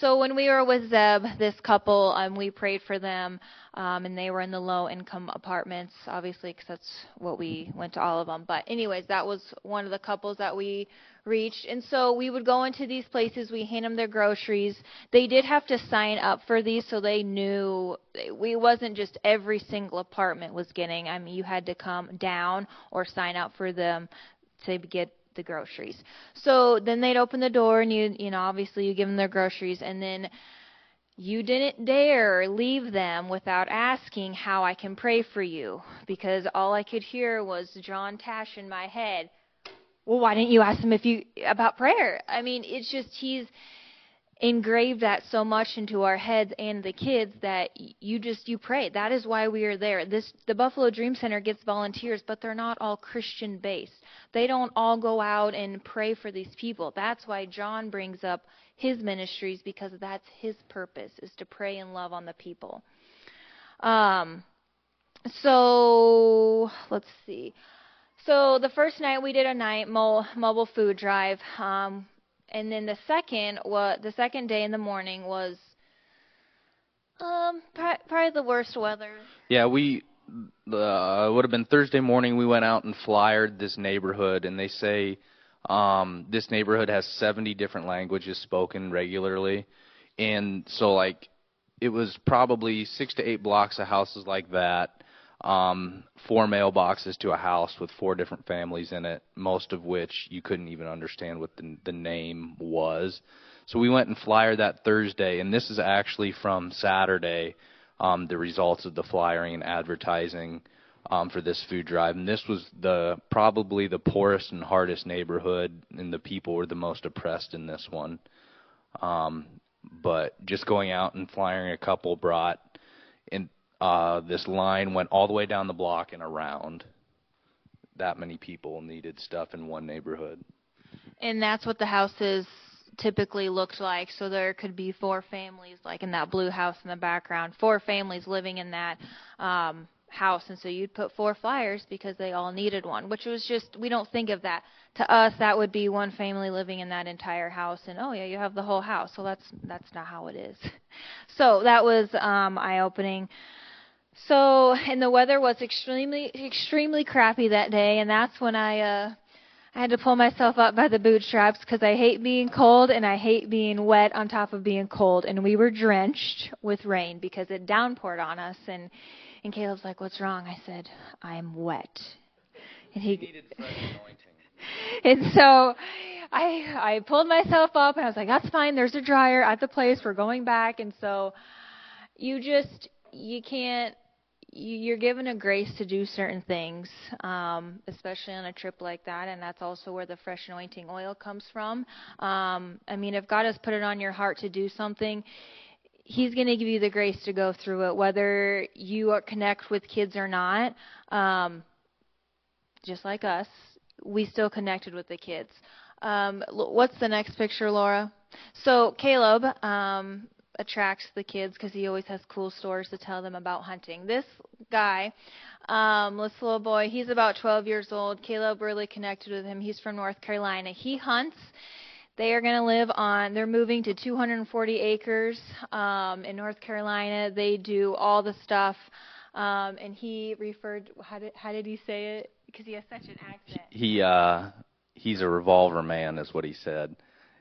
so when we were with Zeb, this couple, um, we prayed for them, um, and they were in the low-income apartments, obviously, because that's what we went to all of them. But anyways, that was one of the couples that we reached, and so we would go into these places. We hand them their groceries. They did have to sign up for these, so they knew we wasn't just every single apartment was getting. I mean, you had to come down or sign up for them to get the groceries. So then they'd open the door and you you know obviously you give them their groceries and then you didn't dare leave them without asking how I can pray for you because all I could hear was John Tash in my head. Well, why didn't you ask him if you about prayer? I mean, it's just he's engraved that so much into our heads and the kids that you just you pray that is why we are there this the buffalo dream center gets volunteers but they're not all christian based they don't all go out and pray for these people that's why john brings up his ministries because that's his purpose is to pray and love on the people um so let's see so the first night we did a night mobile food drive um and then the second what the second day in the morning was um probably the worst weather.
Yeah, we uh, it would have been Thursday morning. We went out and flyered this neighborhood, and they say um, this neighborhood has 70 different languages spoken regularly, and so like it was probably six to eight blocks of houses like that um, four mailboxes to a house with four different families in it, most of which you couldn't even understand what the, the name was. So we went and flyered that Thursday, and this is actually from Saturday, um, the results of the flyering and advertising um, for this food drive. And this was the probably the poorest and hardest neighborhood, and the people were the most oppressed in this one. Um, but just going out and flying a couple brought, and uh, this line went all the way down the block and around. That many people needed stuff in one neighborhood.
And that's what the houses typically looked like. So there could be four families, like in that blue house in the background, four families living in that um, house. And so you'd put four flyers because they all needed one, which was just, we don't think of that. To us, that would be one family living in that entire house. And oh, yeah, you have the whole house. So that's, that's not how it is. [LAUGHS] So that was um, eye opening. So, and the weather was extremely, extremely crappy that day, and that's when I, uh, I had to pull myself up by the bootstraps because I hate being cold and I hate being wet on top of being cold. And we were drenched with rain because it downpoured on us. And and Caleb's like, "What's wrong?" I said, "I'm wet."
And he, he needed fresh [LAUGHS]
anointing. and so I I pulled myself up and I was like, "That's fine. There's a dryer at the place. We're going back." And so you just you can't you're given a grace to do certain things, um, especially on a trip like that, and that's also where the fresh anointing oil comes from. Um, I mean, if God has put it on your heart to do something, He's going to give you the grace to go through it, whether you connect with kids or not. Um, just like us, we still connected with the kids. Um, what's the next picture, Laura? So Caleb, um, attracts the kids because he always has cool stories to tell them about hunting. This guy, um, this little boy, he's about 12 years old. Caleb really connected with him. He's from North Carolina. He hunts. They are going to live on. They're moving to 240 acres um, in North Carolina. They do all the stuff. Um, and he referred. How did how did he say it? Because he has such an accent.
He uh, he's a revolver man, is what he said.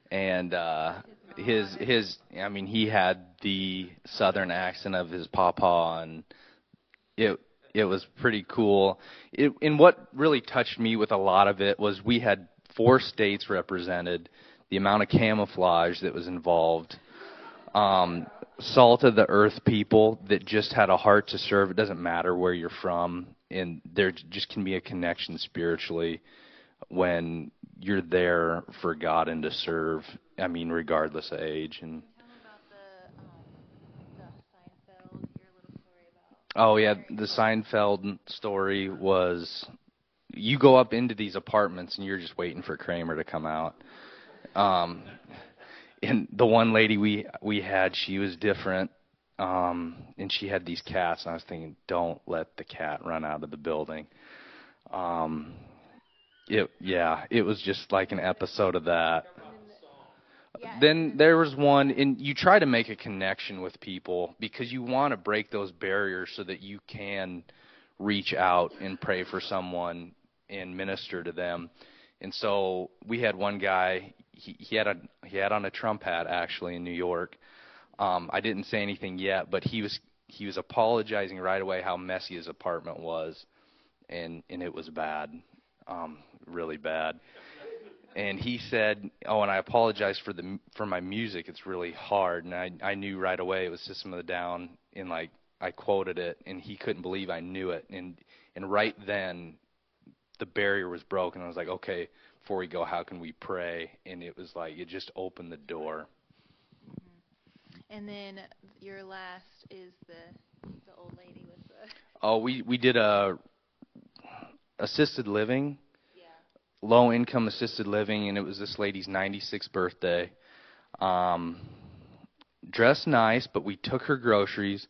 And uh, his his I mean he had the southern accent of his papa and it it was pretty cool. It, and what really touched me with a lot of it was we had four states represented, the amount of camouflage that was involved, um, salt of the earth people that just had a heart to serve. It doesn't matter where you're from, and there just can be a connection spiritually when you're there for God and to serve. I mean, regardless of age and. Oh yeah, the Seinfeld story was you go up into these apartments and you're just waiting for Kramer to come out. Um and the one lady we we had, she was different. Um and she had these cats and I was thinking, don't let the cat run out of the building. Um it yeah, it was just like an episode of that. Then there was one, and you try to make a connection with people because you want to break those barriers so that you can reach out and pray for someone and minister to them. And so we had one guy. He, he had a he had on a Trump hat actually in New York. Um, I didn't say anything yet, but he was he was apologizing right away how messy his apartment was, and and it was bad um, really bad. And he said, "Oh, and I apologize for the for my music. It's really hard." And I I knew right away it was System of the Down. And like I quoted it, and he couldn't believe I knew it. And and right then, the barrier was broken. I was like, "Okay, before we go, how can we pray?" And it was like it just opened the door.
And then your last is the the old lady with the
Oh, we we did a assisted living,
yeah.
low income assisted living, and it was this lady's 96th birthday. Um, dressed nice, but we took her groceries,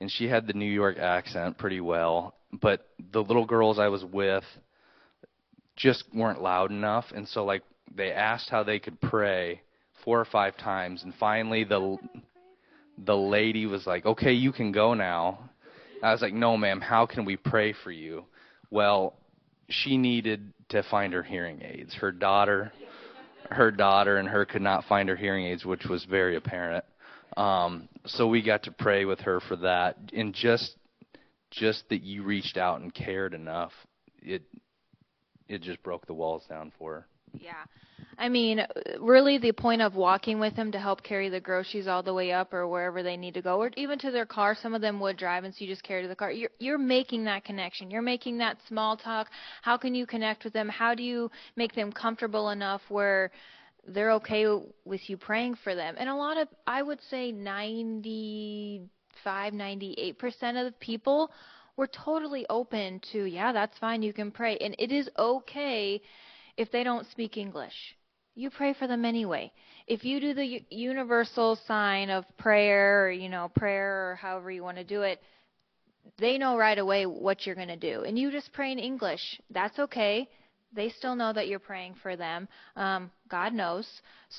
and she had the New York accent pretty well. But the little girls I was with just weren't loud enough, and so like they asked how they could pray four or five times, and finally the the lady was like, "Okay, you can go now." I was like, "No, ma'am. How can we pray for you?" Well, she needed to find her hearing aids. Her daughter, her daughter, and her could not find her hearing aids, which was very apparent. Um, so we got to pray with her for that, and just just that you reached out and cared enough, it it just broke the walls down for her.
Yeah. I mean, really, the point of walking with them to help carry the groceries all the way up or wherever they need to go, or even to their car. Some of them would drive, and so you just carry to the car. You're you're making that connection. You're making that small talk. How can you connect with them? How do you make them comfortable enough where they're okay with you praying for them? And a lot of, I would say, 95, 98 percent of the people were totally open to, yeah, that's fine. You can pray, and it is okay if they don't speak English you pray for them anyway. If you do the universal sign of prayer, or, you know, prayer or however you want to do it, they know right away what you're going to do. And you just pray in English. That's okay. They still know that you're praying for them. Um, God knows.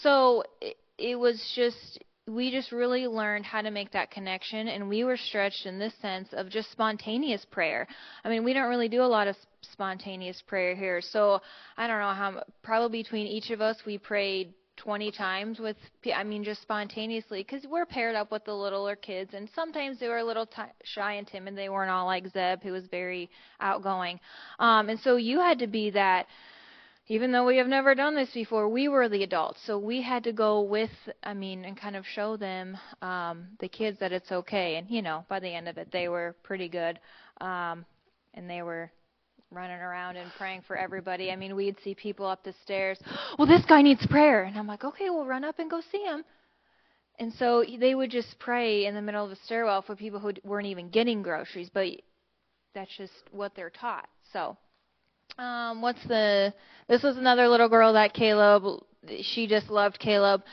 So it, it was just, we just really learned how to make that connection and we were stretched in this sense of just spontaneous prayer. I mean, we don't really do a lot of spontaneous prayer here. So, I don't know how probably between each of us we prayed 20 times with I mean just spontaneously cuz we're paired up with the littler kids and sometimes they were a little t- shy and timid. They weren't all like Zeb who was very outgoing. Um and so you had to be that even though we have never done this before, we were the adults. So we had to go with, I mean, and kind of show them, um, the kids that it's okay. And, you know, by the end of it, they were pretty good. Um, and they were running around and praying for everybody. I mean, we'd see people up the stairs, [GASPS] well, this guy needs prayer. And I'm like, okay, we'll run up and go see him. And so they would just pray in the middle of the stairwell for people who weren't even getting groceries, but that's just what they're taught. So um, what's the? This was another little girl that Caleb. She just loved Caleb.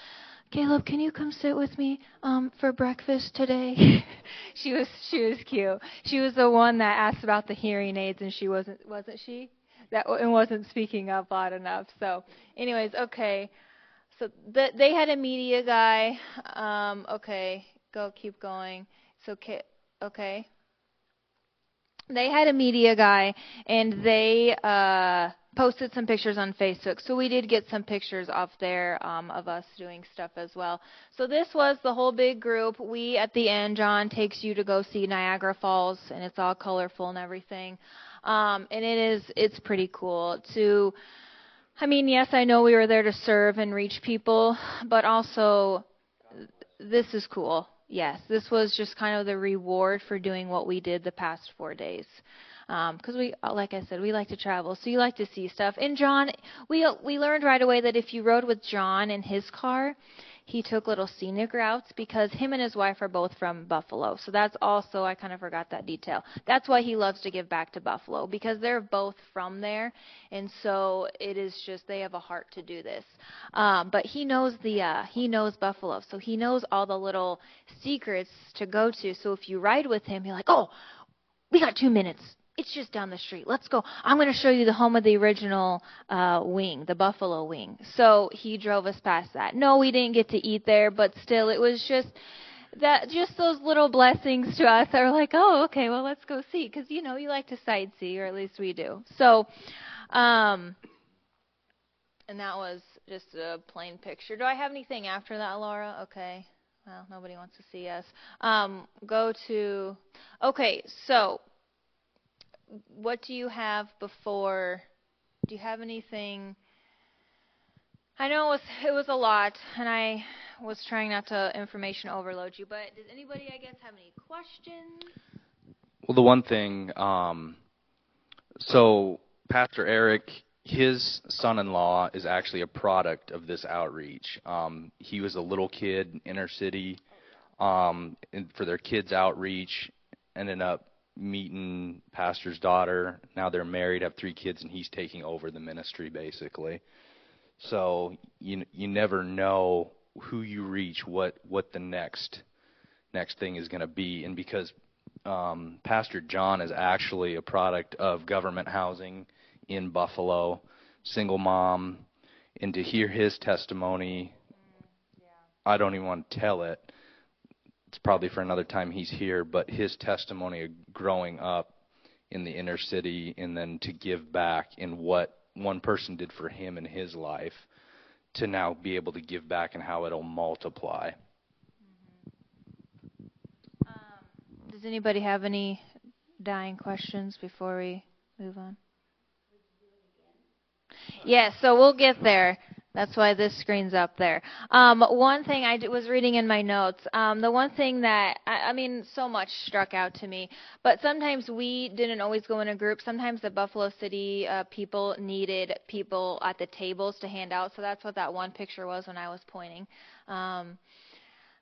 Caleb, can you come sit with me um, for breakfast today? [LAUGHS] she was she was cute. She was the one that asked about the hearing aids, and she wasn't wasn't she? That and wasn't speaking up loud enough. So, anyways, okay. So the, they had a media guy. Um, okay, go keep going. So okay they had a media guy and they uh posted some pictures on Facebook. So we did get some pictures off there um, of us doing stuff as well. So this was the whole big group. We at the end, John takes you to go see Niagara Falls, and it's all colorful and everything. Um, and it is it's pretty cool to. I mean, yes, I know we were there to serve and reach people, but also this is cool. Yes, this was just kind of the reward for doing what we did the past four days. Because um, we, like I said, we like to travel, so you like to see stuff. And John, we we learned right away that if you rode with John in his car, he took little scenic routes because him and his wife are both from Buffalo. So that's also, I kind of forgot that detail. That's why he loves to give back to Buffalo because they're both from there. And so it is just, they have a heart to do this. Um, but he knows the, uh, he knows Buffalo. So he knows all the little secrets to go to. So if you ride with him, you're like, oh, we got two minutes it's just down the street. Let's go. I'm going to show you the home of the original uh, wing, the buffalo wing. So he drove us past that. No, we didn't get to eat there, but still, it was just that just those little blessings to us are like, oh, okay, well, let's go see, because you know you like to sightsee, or at least we do. So, um, and that was just a plain picture. Do I have anything after that, Laura? Okay. Well, nobody wants to see us. Um, go to. Okay, so what do you have before? Do you have anything? I know it was it was a lot, and I was trying not to information overload you. But does anybody, I guess, have any questions?
Well, the one thing, um, so Pastor Eric, his son-in-law is actually a product of this outreach. Um, he was a little kid, in inner city, um, for their kids outreach. Ended up meeting pastor's daughter. Now they're married, have three kids, and he's taking over the ministry basically. So you you never know who you reach, what what the next next thing is going to be, and because um, Pastor John is actually a product of government housing in Buffalo, single mom, and to hear his testimony, I don't even want to tell it. It's probably for another time he's here, but his testimony of growing up in the inner city and then to give back in what one person did for him in his life to now be able to give back and how it'll multiply.
Um, does anybody have any dying questions before we move on? Yes, yeah, so we'll get there. That's why this screen's up there. Um, one thing I was reading in my notes, um, the one thing that, I, I mean, so much struck out to me, but sometimes we didn't always go in a group. Sometimes the Buffalo City uh, people needed people at the tables to hand out, so that's what that one picture was when I was pointing. Um,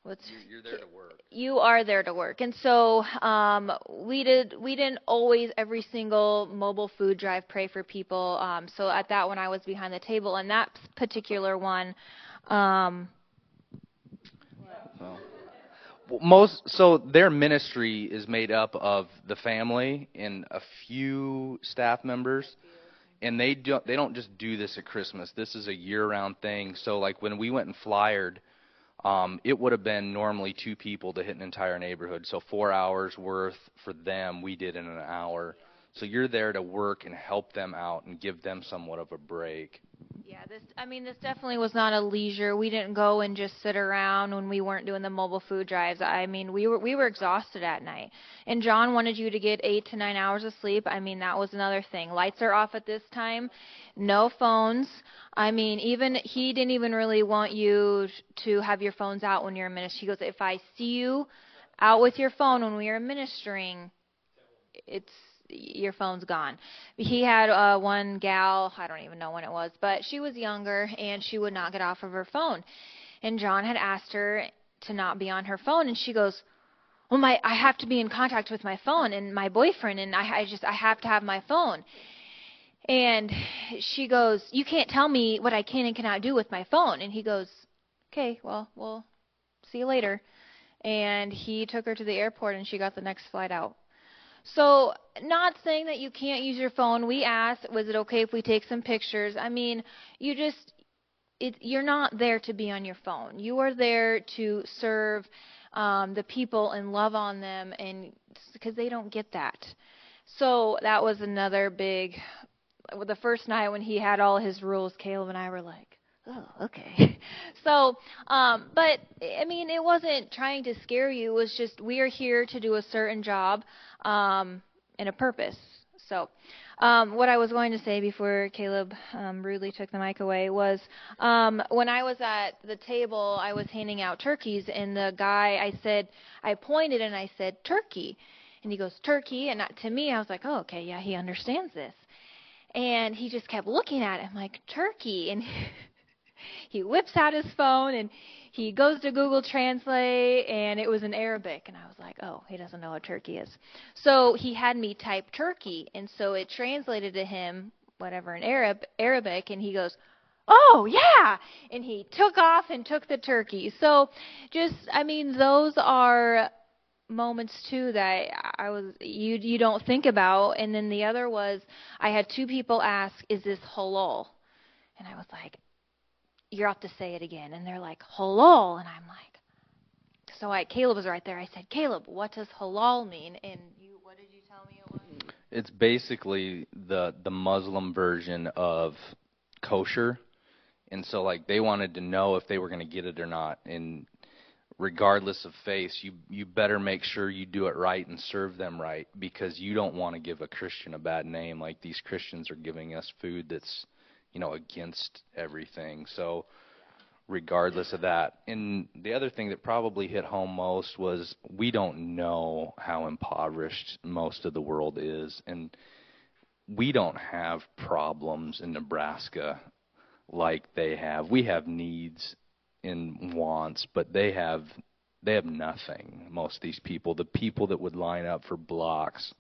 What's, you're, there to work.
You are there to work, and so um, we did. We didn't always every single mobile food drive pray for people. Um, so at that one, I was behind the table, and that particular one. Um,
well, most so their ministry is made up of the family and a few staff members and they don't they don't just do this at Christmas. This is a year-round thing. So like when we went and flyered, um, it would have been normally two people to hit an entire neighborhood. So four hours worth for them, we did in an hour. So you're there to work and help them out and give them somewhat of a break.
Yeah, this I mean this definitely was not a leisure. We didn't go and just sit around when we weren't doing the mobile food drives. I mean, we were we were exhausted at night. And John wanted you to get 8 to 9 hours of sleep. I mean, that was another thing. Lights are off at this time. No phones. I mean, even he didn't even really want you to have your phones out when you're ministering. He goes, "If I see you out with your phone when we are ministering, it's your phone's gone. He had uh, one gal, I don't even know when it was, but she was younger and she would not get off of her phone. And John had asked her to not be on her phone, and she goes, "Well, my I have to be in contact with my phone and my boyfriend, and I, I just I have to have my phone." And she goes, "You can't tell me what I can and cannot do with my phone." And he goes, "Okay, well, we'll see you later." And he took her to the airport, and she got the next flight out. So, not saying that you can't use your phone. We asked, was it okay if we take some pictures? I mean, you just it, you're not there to be on your phone. You are there to serve um, the people and love on them, and because they don't get that. So that was another big. The first night when he had all his rules, Caleb and I were like, oh, okay. [LAUGHS] so, um, but I mean, it wasn't trying to scare you. It was just we are here to do a certain job um, and a purpose. So, um, what I was going to say before Caleb um, rudely took the mic away was um, when I was at the table, I was handing out turkeys, and the guy, I said, I pointed and I said, turkey. And he goes, turkey. And to me, I was like, oh, okay, yeah, he understands this. And he just kept looking at it. I'm like, turkey. And [LAUGHS] he whips out his phone and he goes to Google Translate and it was in Arabic and I was like, "Oh, he doesn't know what Turkey is." So he had me type Turkey and so it translated to him whatever in Arab Arabic and he goes, "Oh, yeah." And he took off and took the turkey. So just I mean, those are moments too that I was you you don't think about and then the other was I had two people ask, "Is this halal?" And I was like, you're up to say it again. And they're like, halal. And I'm like, so I, Caleb was right there. I said, Caleb, what does halal mean? And you, what did you tell me it was?
It's basically the the Muslim version of kosher, and so like they wanted to know if they were going to get it or not. And regardless of faith, you you better make sure you do it right and serve them right because you don't want to give a Christian a bad name. Like these Christians are giving us food that's you know, against everything. So regardless of that. And the other thing that probably hit home most was we don't know how impoverished most of the world is and we don't have problems in Nebraska like they have. We have needs and wants, but they have they have nothing. Most of these people, the people that would line up for blocks.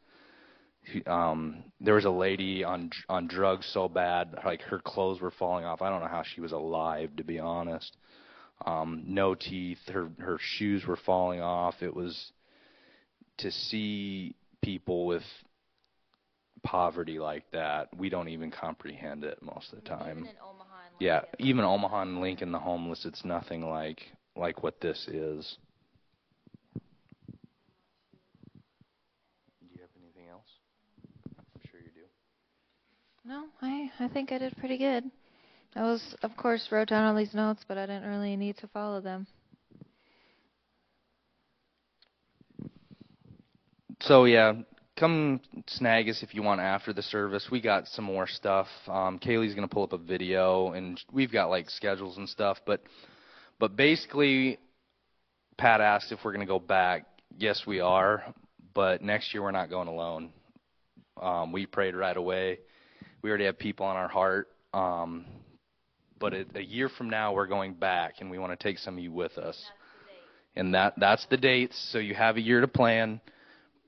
Um, there was a lady on on drugs so bad, like her clothes were falling off. I don't know how she was alive, to be honest. Um, no teeth, her her shoes were falling off. It was to see people with poverty like that, we don't even comprehend it most of the time.
Even in Omaha and
Yeah, even Omaha and Lincoln, the homeless, it's nothing like like what this is. Do you have anything else? I'm sure you do.
No, I I think I did pretty good. I was, of course, wrote down all these notes, but I didn't really need to follow them.
So yeah, come snag us if you want after the service. We got some more stuff. Um, Kaylee's gonna pull up a video, and we've got like schedules and stuff. But but basically, Pat asked if we're gonna go back. Yes, we are. But next year we're not going alone. Um, we prayed right away. We already have people on our heart. Um, but a, a year from now we're going back, and we want to take some of you with us. And that that's the dates. So you have a year to plan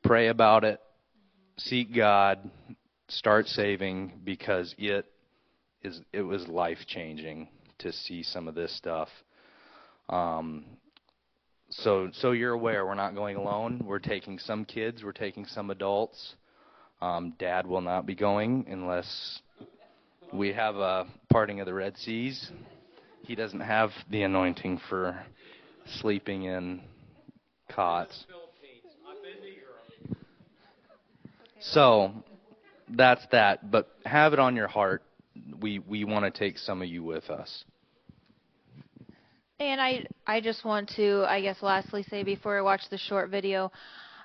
pray about it, seek God, start saving because it is it was life changing to see some of this stuff. Um, so so you're aware we're not going alone. We're taking some kids, we're taking some adults. Um, Dad will not be going unless we have a parting of the Red Seas. He doesn't have the anointing for sleeping in cots. So that's that. But have it on your heart. We we want to take some of you with us.
And I I just want to I guess lastly say before I watch the short video,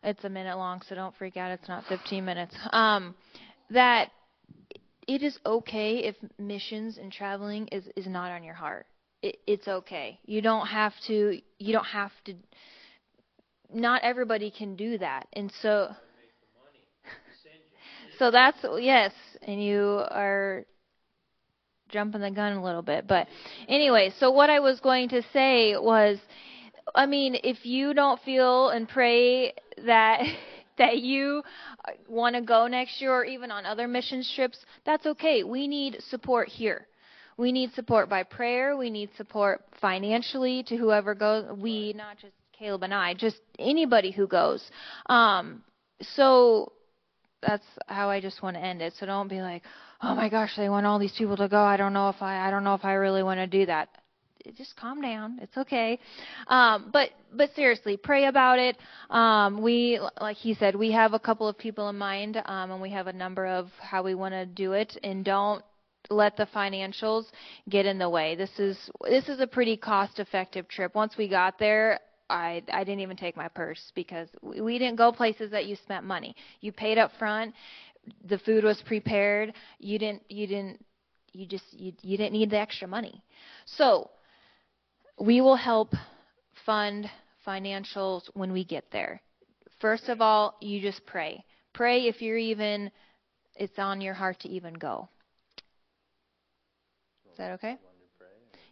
it's a minute long, so don't freak out. It's not 15 minutes. Um, that it is okay if missions and traveling is is not on your heart. It, it's okay. You don't have to. You don't have to. Not everybody can do that, and so. [LAUGHS] So that's yes, and you are jumping the gun a little bit. But anyway, so what I was going to say was I mean, if you don't feel and pray that [LAUGHS] that you want to go next year or even on other mission trips, that's okay. We need support here. We need support by prayer. We need support financially to whoever goes. We, not just Caleb and I, just anybody who goes. Um, so that's how I just want to end it. So don't be like, oh my gosh, they want all these people to go. I don't know if I, I don't know if I really want to do that. Just calm down. It's okay. Um, but but seriously, pray about it. Um, we, like he said, we have a couple of people in mind, um, and we have a number of how we want to do it. And don't let the financials get in the way. This is this is a pretty cost-effective trip. Once we got there, I I didn't even take my purse because we, we didn't go places that you spent money. You paid up front. The food was prepared. You didn't you didn't you just you you didn't need the extra money. So we will help fund financials when we get there. First of all, you just pray. Pray if you're even it's on your heart to even go. Is that okay?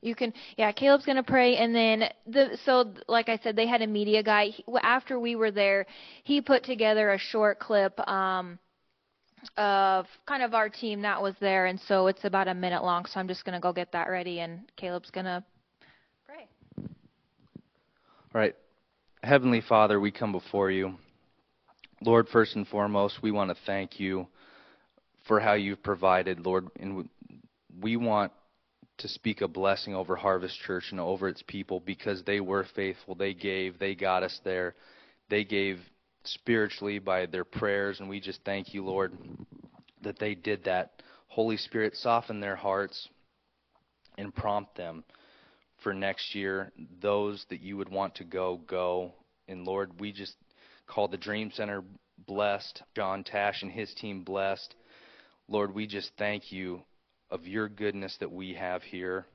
You can, yeah. Caleb's gonna pray, and then the so like I said, they had a media guy. He, after we were there, he put together a short clip um, of kind of our team that was there, and so it's about a minute long. So I'm just gonna go get that ready, and Caleb's gonna.
All right. Heavenly Father, we come before you. Lord, first and foremost, we want to thank you for how you've provided, Lord, and we want to speak a blessing over Harvest Church and over its people because they were faithful. They gave, they got us there. They gave spiritually by their prayers, and we just thank you, Lord, that they did that. Holy Spirit, soften their hearts and prompt them for next year. Those that you would want to go, go. And Lord, we just call the Dream Center blessed, John Tash and his team blessed. Lord, we just thank you of your goodness that we have here.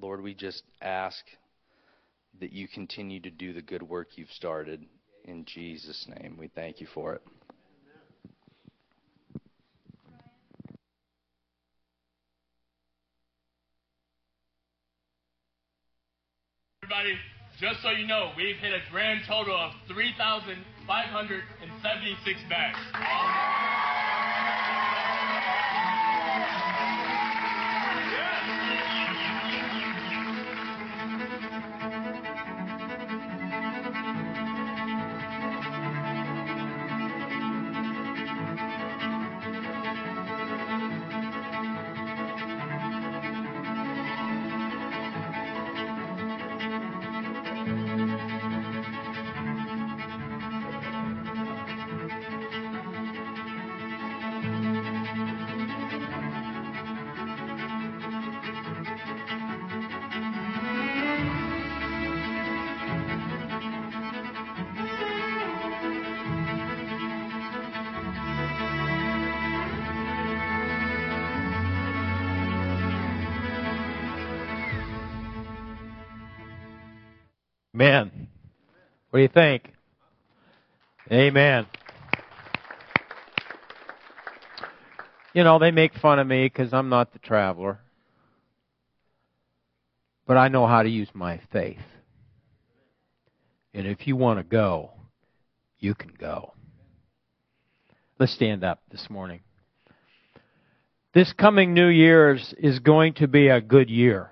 Lord, we just ask that you continue to do the good work you've started. In Jesus' name, we thank you for it.
everybody, just so you know, we've hit a grand total of 3,576 bags.
What do you think? Amen. You know, they make fun of me because I'm not the traveler. But I know how to use my faith. And if you want to go, you can go. Let's stand up this morning. This coming New Year's is going to be a good year.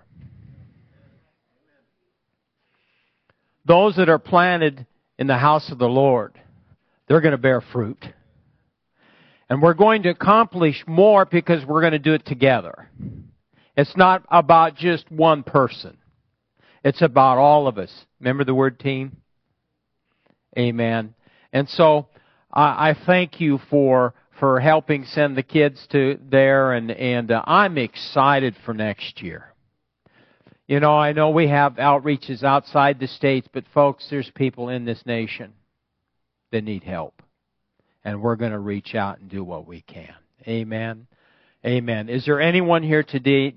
Those that are planted in the house of the Lord, they're going to bear fruit. And we're going to accomplish more because we're going to do it together. It's not about just one person. It's about all of us. Remember the word team? Amen. And so I, I thank you for for helping send the kids to there, and and uh, I'm excited for next year. You know, I know we have outreaches outside the states, but folks, there's people in this nation that need help, and we're going to reach out and do what we can. Amen. Amen. Is there anyone here today